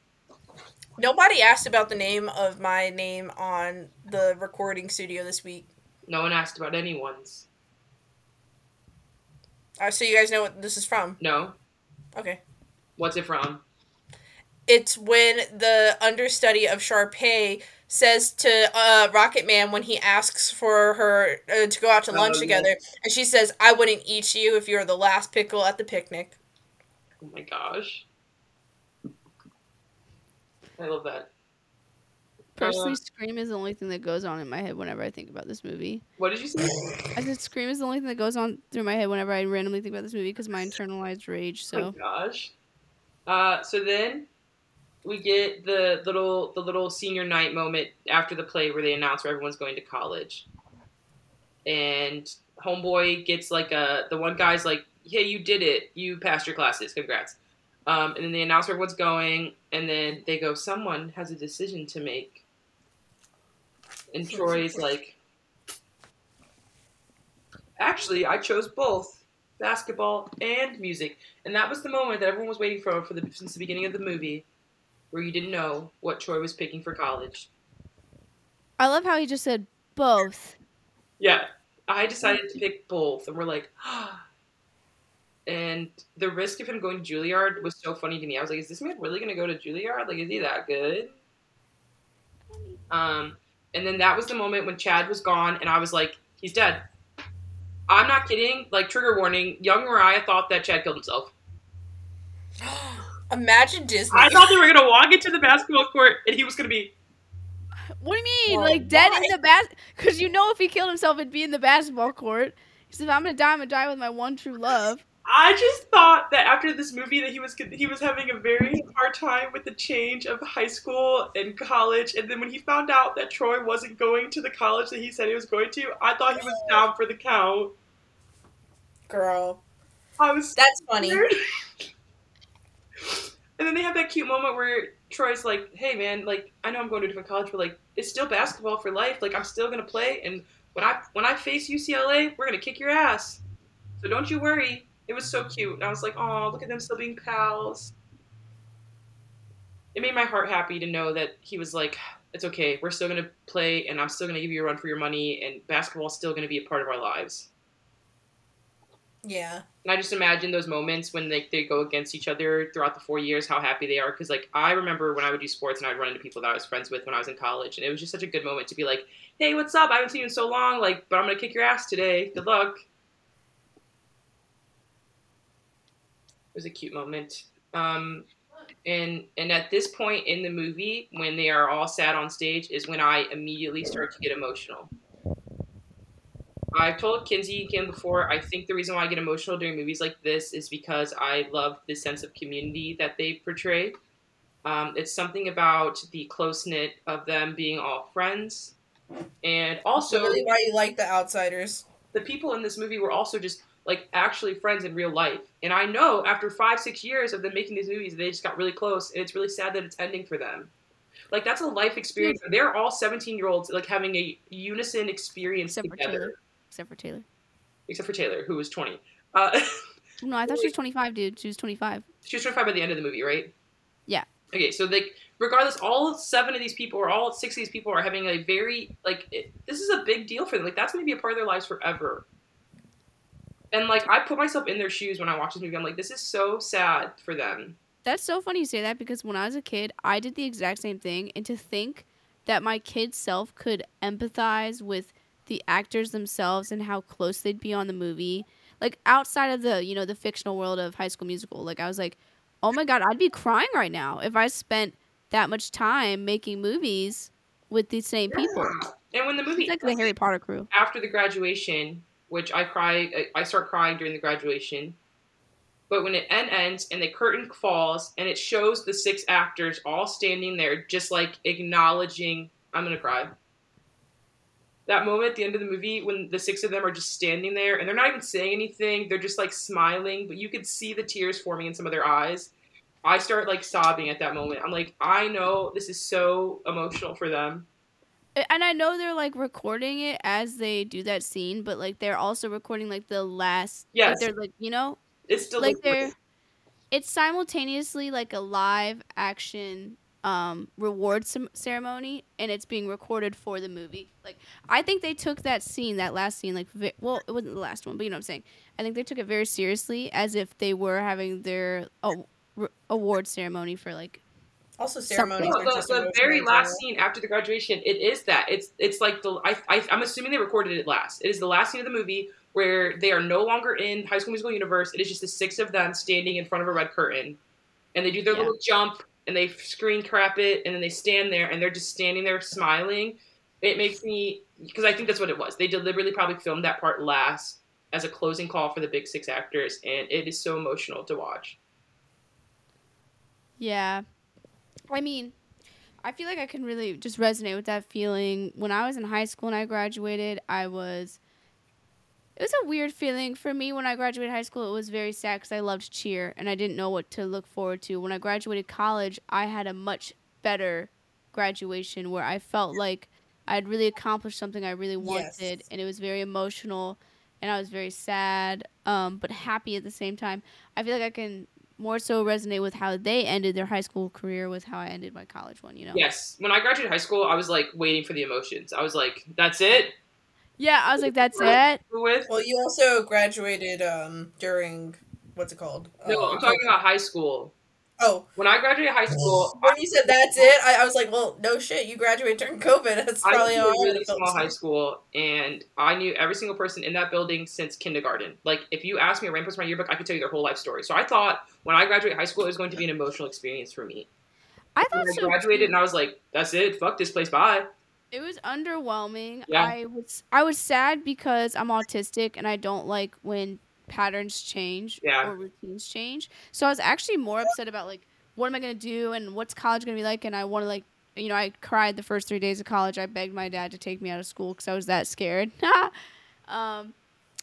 Nobody asked about the name of my name on the recording studio this week. No one asked about anyone's. Uh, so you guys know what this is from? No. Okay. What's it from? It's when the understudy of Sharpay says to uh, Rocket Man when he asks for her uh, to go out to lunch Oh, together, and she says, "I wouldn't eat you if you were the last pickle at the picnic." Oh my gosh. I love that. personally, Uh, Scream is the only thing that goes on in my head whenever I think about this movie. what did you say? I said Scream is the only thing that goes on through my head whenever I randomly think about this movie because my internalized rage. Oh So my gosh. Uh, so then we get the little the little senior night moment after the play where they announce where everyone's going to college, and homeboy gets like a the one guy's like, "Hey, you did it! You passed your classes. Congrats!" Um, and then they announce where everyone's going, and then they go, "Someone has a decision to make." And Troy's like, "Actually, I chose both." basketball and music and that was the moment that everyone was waiting for for the since the beginning of the movie where you didn't know what troy was picking for college I love how he just said both. yeah i decided to pick both and we're like and the risk of him going to juilliard was so funny to me i was like is this man really going to go to juilliard like is he that good um and then that was the moment when chad was gone and i was like he's dead i'm not kidding like trigger warning young mariah thought that chad killed himself Imagine Disney. I thought they were gonna walk into the basketball court and he was gonna be. What do you mean? Well, like dead why? in the bas? Because you know if he killed himself, it'd be in the basketball court. He said, I'm gonna die, I'm gonna die with my one true love." I just thought that after this movie that he was he was having a very hard time with the change of high school and college, and then when he found out that Troy wasn't going to the college that he said he was going to, I thought he was down for the count. Girl, I was that's funny. and then they have that cute moment where Troy's like, "Hey man, like I know I'm going to a different college, but like it's still basketball for life. Like I'm still gonna play, and when I when I face UCLA, we're gonna kick your ass. So don't you worry." It was so cute. And I was like, "Oh, look at them still being pals." It made my heart happy to know that he was like, "It's okay. We're still gonna play, and I'm still gonna give you a run for your money, and basketball's still gonna be a part of our lives." Yeah. And I just imagine those moments when they, they go against each other throughout the four years, how happy they are. Because, like, I remember when I would do sports and I'd run into people that I was friends with when I was in college. And it was just such a good moment to be like, hey, what's up? I haven't seen you in so long. Like, but I'm going to kick your ass today. Good luck. Was a cute moment. Um, and and at this point in the movie, when they are all sat on stage, is when I immediately start to get emotional. I've told Kinsey and Kim before. I think the reason why I get emotional during movies like this is because I love the sense of community that they portray. Um, it's something about the close knit of them being all friends, and also So really why you like the outsiders. the people in this movie were also just like actually friends in real life. And I know after five, six years of them making these movies, they just got really close, and it's really sad that it's ending for them. Like that's a life experience. They're all seventeen year olds, like having a unison experience Except for together, Taylor. Except for Taylor. except for Taylor, who was twenty. Uh, No, I thought she was 25, dude. She was 25. she was twenty five by the end of the movie, right? Yeah. Okay, so like regardless, all seven of these people or all six of these people are having a very like it, this is a big deal for them. Like that's going to be a part of their lives forever. And like I put myself in their shoes when I watch this movie. I'm like, this is so sad for them. That's so funny you say that because when I was a kid, I did the exact same thing. And to think that my kid self could empathize with the actors themselves and how close they'd be on the movie, like outside of the, you know, the fictional world of High School Musical, like I was like, oh my God, I'd be crying right now if I spent that much time making movies with these same people. And when the movie It's like the Harry Potter crew. after the graduation, which I cry, I start crying during the graduation. But when it end ends and the curtain falls and it shows the six actors all standing there, just like acknowledging, I'm gonna cry. That moment at the end of the movie when the six of them are just standing there and they're not even saying anything, they're just like smiling, but you could see the tears forming in some of their eyes. I start like sobbing at that moment. I'm like, I know this is so emotional for them. And I know they're like recording it as they do that scene, but like they're also recording like the last. like, Yes. they're like, you know, It's still like they're it's simultaneously like a live action um reward cer- ceremony and it's being recorded for the movie like i think they took that scene that last scene like ve- well it wasn't the last one but you know what i'm saying i think they took it very seriously as if they were having their a- re- award ceremony for like Also, ceremonies No, are the, the very last general. scene after the graduation, it is that. It's it's like the I, I I'm assuming they recorded it last. It is the last scene of the movie where they are no longer in High School Musical universe. It is just the six of them standing in front of a red curtain, and they do their Yeah. little jump and they screen crap it, and then they stand there and they're just standing there smiling. It makes me because I think that's what it was. They deliberately probably filmed that part last as a closing call for the big six actors, and it is so emotional to watch. Yeah. I mean, I feel like I can really just resonate with that feeling. When I was in high school and I graduated, I was. It was a weird feeling for me when I graduated high school. It was very sad because I loved cheer and I didn't know what to look forward to. When I graduated college, I had a much better graduation where I felt like I had really accomplished something I really wanted, Yes. and it was very emotional, and I was very sad, um, but happy at the same time. I feel like I can more so resonate with how they ended their high school career with how I ended my college one. You know? Yes, when I graduated high school, I was like waiting for the emotions. I was like, "That's it." Yeah, I was like, that's it. With Well, you also graduated um during what's it called? no, Uh, I'm talking about high school. Oh, When I graduated high school, when you said that's it, I, I was like, well, no shit, you graduated during COVID. That's I probably went how to I a really small high school, and I knew every single person in that building since kindergarten. Like, if you asked me a random person in my yearbook, I could tell you their whole life story. So I thought when I graduated high school, it was going to be an emotional experience for me. I When thought I so. graduated, and I was like, "That's it. Fuck this place. Bye." It was underwhelming. Yeah. I was I was sad because I'm autistic and I don't like when patterns change Yeah. or routines change. So I was actually more upset about like what am I gonna do and what's college gonna be like and I want to like you know I cried the first three days of college. I begged my dad to take me out of school because I was that scared. um,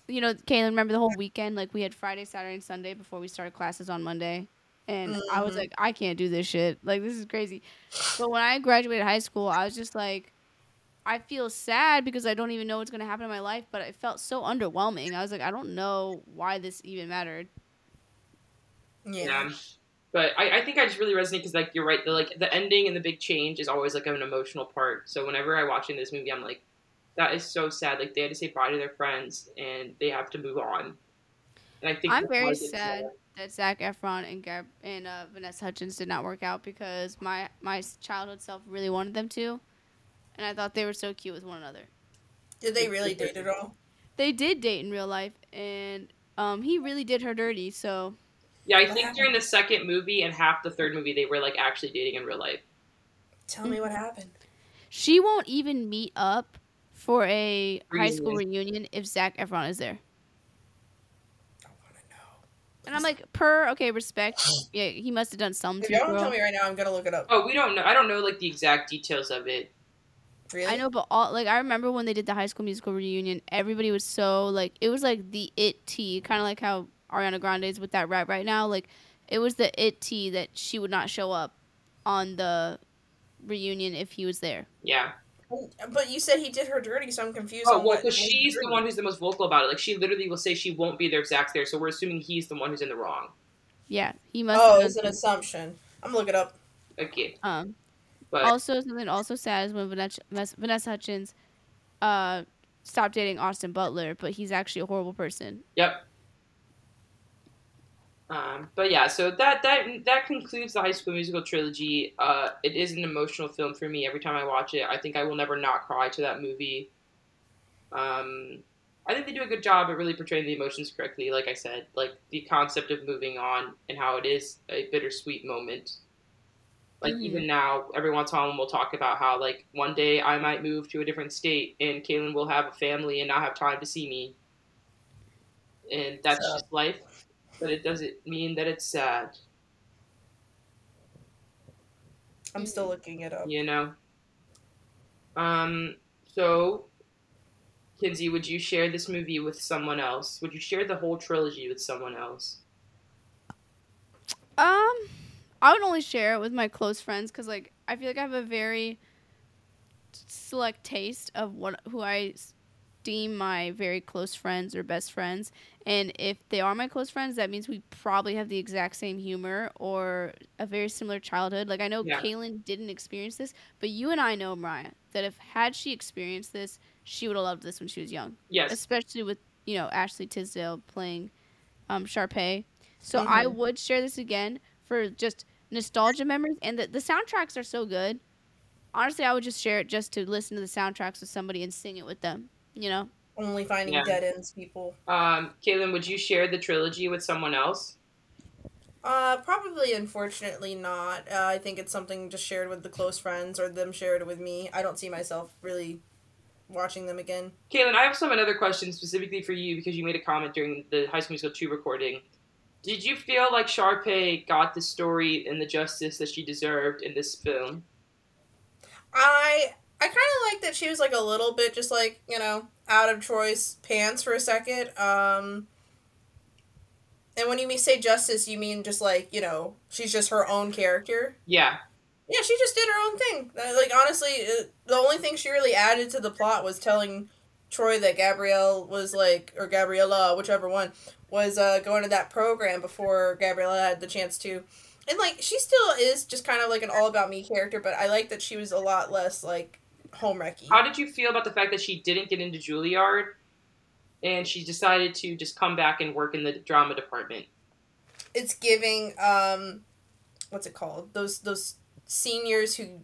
you know, Kailen, remember the whole weekend? Like we had Friday, Saturday, and Sunday before we started classes on Monday. And I was Mhm. like, I can't do this shit. Like this is crazy. But when I graduated high school, I was just like, I feel sad because I don't even know what's gonna happen in my life. But it felt so underwhelming. I was like, I don't know why this even mattered. Yeah. Yeah. But I, I think I just really resonate because like you're right, the like the ending and the big change is always like an emotional part. So whenever I watch in this movie, I'm like, that is so sad. Like they had to say bye to their friends and they have to move on. And I think I'm very sad better. that Zac Efron and Gab and uh, Vanessa Hudgens did not work out because my my childhood self really wanted them to, and I thought they were so cute with one another. Did they really date at all? They did date in real life, and um, he really did her dirty. So Yeah, I think during the second movie and half the third movie, they were like actually dating in real life. Tell me what happened. she won't even meet up for a high school reunion if Zac Efron is there. I want to know. And I'm like, per okay, respect. Yeah, he must have done something If y'all don't tell me right now, I'm gonna look it up. Oh, we don't know. I don't know like the exact details of it. Really? I know, but all like I remember when they did the High School Musical reunion, everybody was so like it was like the it tea, kind of like how Ariana Grande is with that rap right now. Like it was the it tea that she would not show up on the reunion if he was there. Yeah. But you said he did her dirty, so I'm confused. Oh on well, because she's the one who's the most vocal about it. Like she literally will say she won't be there if Zac's there, so we're assuming he's the one who's in the wrong. Yeah, he must. Oh, it's an assumption. I'm gonna look it up. Okay, Um, but also something also sad is when Vanessa, Vanessa Hudgens, uh, stopped dating Austin Butler, but he's actually a horrible person. Yep. Um, but yeah, so that that that concludes the High School Musical trilogy. Uh, it is an emotional film for me every time I watch it. I think I will never not cry to that movie. Um, I think they do a good job at really portraying the emotions correctly. Like I said, like the concept of moving on and how it is a bittersweet moment. Like Mhm. even now, every once in a while we'll talk about how like one day I might move to a different state and Kailen will have a family and not have time to see me. And that's Sad. just life but it doesn't mean that it's sad, I'm still looking it up. you know. Um. So, Kinsey, would you share this movie with someone else? Would you share the whole trilogy with someone else? Um, I would only share it with my close friends because, like, I feel like I have a very select taste of what who I deem my very close friends or best friends, and if they are my close friends, that means we probably have the exact same humor or a very similar childhood. Like, I know Yeah. Kailen didn't experience this, but you and I know Mariah that if had she experienced this, she would have loved this when she was young Yes. especially with you know Ashley Tisdale playing um, Sharpay. So I would share this again for just nostalgia memories, and the, the soundtracks are so good. Honestly, I would just share it just to listen to the soundtracks with somebody and sing it with them. You know, Only finding Yeah. dead ends, people. Um, Kailen, would you share the trilogy with someone else? Uh, probably, unfortunately, not. Uh, I think it's something just shared with the close friends or them shared with me. I don't see myself really watching them again. Kailen, I also have another question specifically for you because you made a comment during the High School Musical 2 recording. Did you feel like Sharpay got the story and the justice that she deserved in this film? I I kind of like that she was like a little bit just like you know out of Troy's pants for a second. Um, and when you say justice, you mean just like you know she's just her own character. Yeah. Yeah, she just did her own thing. Uh, Like honestly, uh, the only thing she really added to the plot was telling Troy that Gabrielle was like, or Gabriella, whichever one, was uh, going to that program before Gabriella had the chance to. And like, she still is just kind of like an all about me character, but I like that she was a lot less like home wrecky. How did you feel about the fact that she didn't get into Juilliard and she decided to just come back and work in the drama department? It's giving um, what's it called? Those those seniors who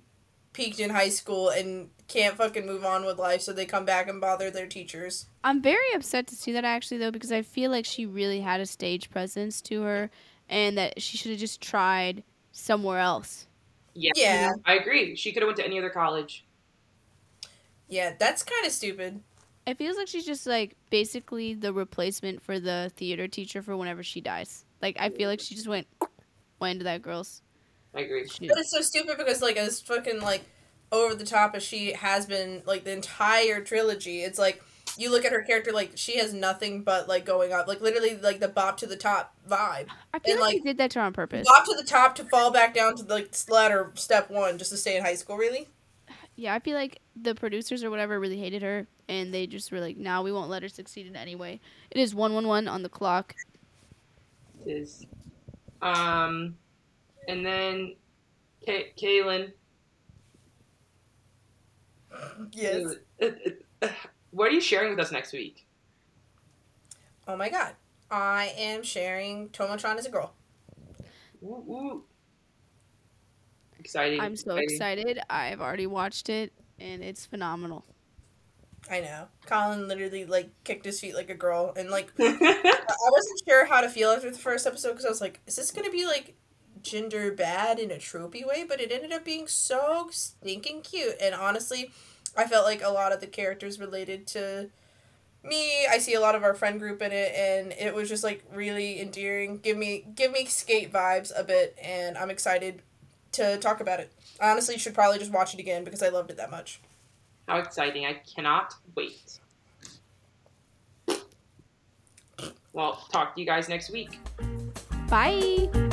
peaked in high school and can't fucking move on with life, so they come back and bother their teachers. I'm very upset to see that actually though because I feel like she really had a stage presence to her, and that she should have just tried somewhere else. Yeah. Yeah. I agree. She could have went to any other college. Yeah, that's kind of stupid. It feels like she's just like basically the replacement for the theater teacher for whenever she dies. Like I feel like she just went went into that girl's I agree. shoe. But it's so stupid because like as fucking like over the top as she has been like the entire trilogy, it's like you look at her character like she has nothing but like going up, like literally like the bop to the top vibe. I feel and, like, like, they did that to her on purpose. Bop to the top to fall back down to like ladder step one just to stay in high school. Really? Yeah, I feel like the producers or whatever really hated her, and they just were like, "No, we won't let her succeed in any way." It is one one one on the clock. Is um, and then Kay- Kailen. Yes. What are you sharing with us next week? Oh my god. I am sharing Tomo-chan as a girl. Woo, woo. Exciting. I'm so excited. I've already watched it and it's phenomenal. I know. Colin literally like kicked his feet like a girl, and like I wasn't sure how to feel after the first episode because I was like, is this gonna be like gender bad in a tropey way? But it ended up being so stinking cute, and honestly, I felt like a lot of the characters related to me. I see a lot of our friend group in it, and it was just like really endearing. Give me give me skate vibes a bit, and I'm excited to talk about it. I honestly should probably just watch it again because I loved it that much. How exciting. I cannot wait. Well, talk to you guys next week. Bye.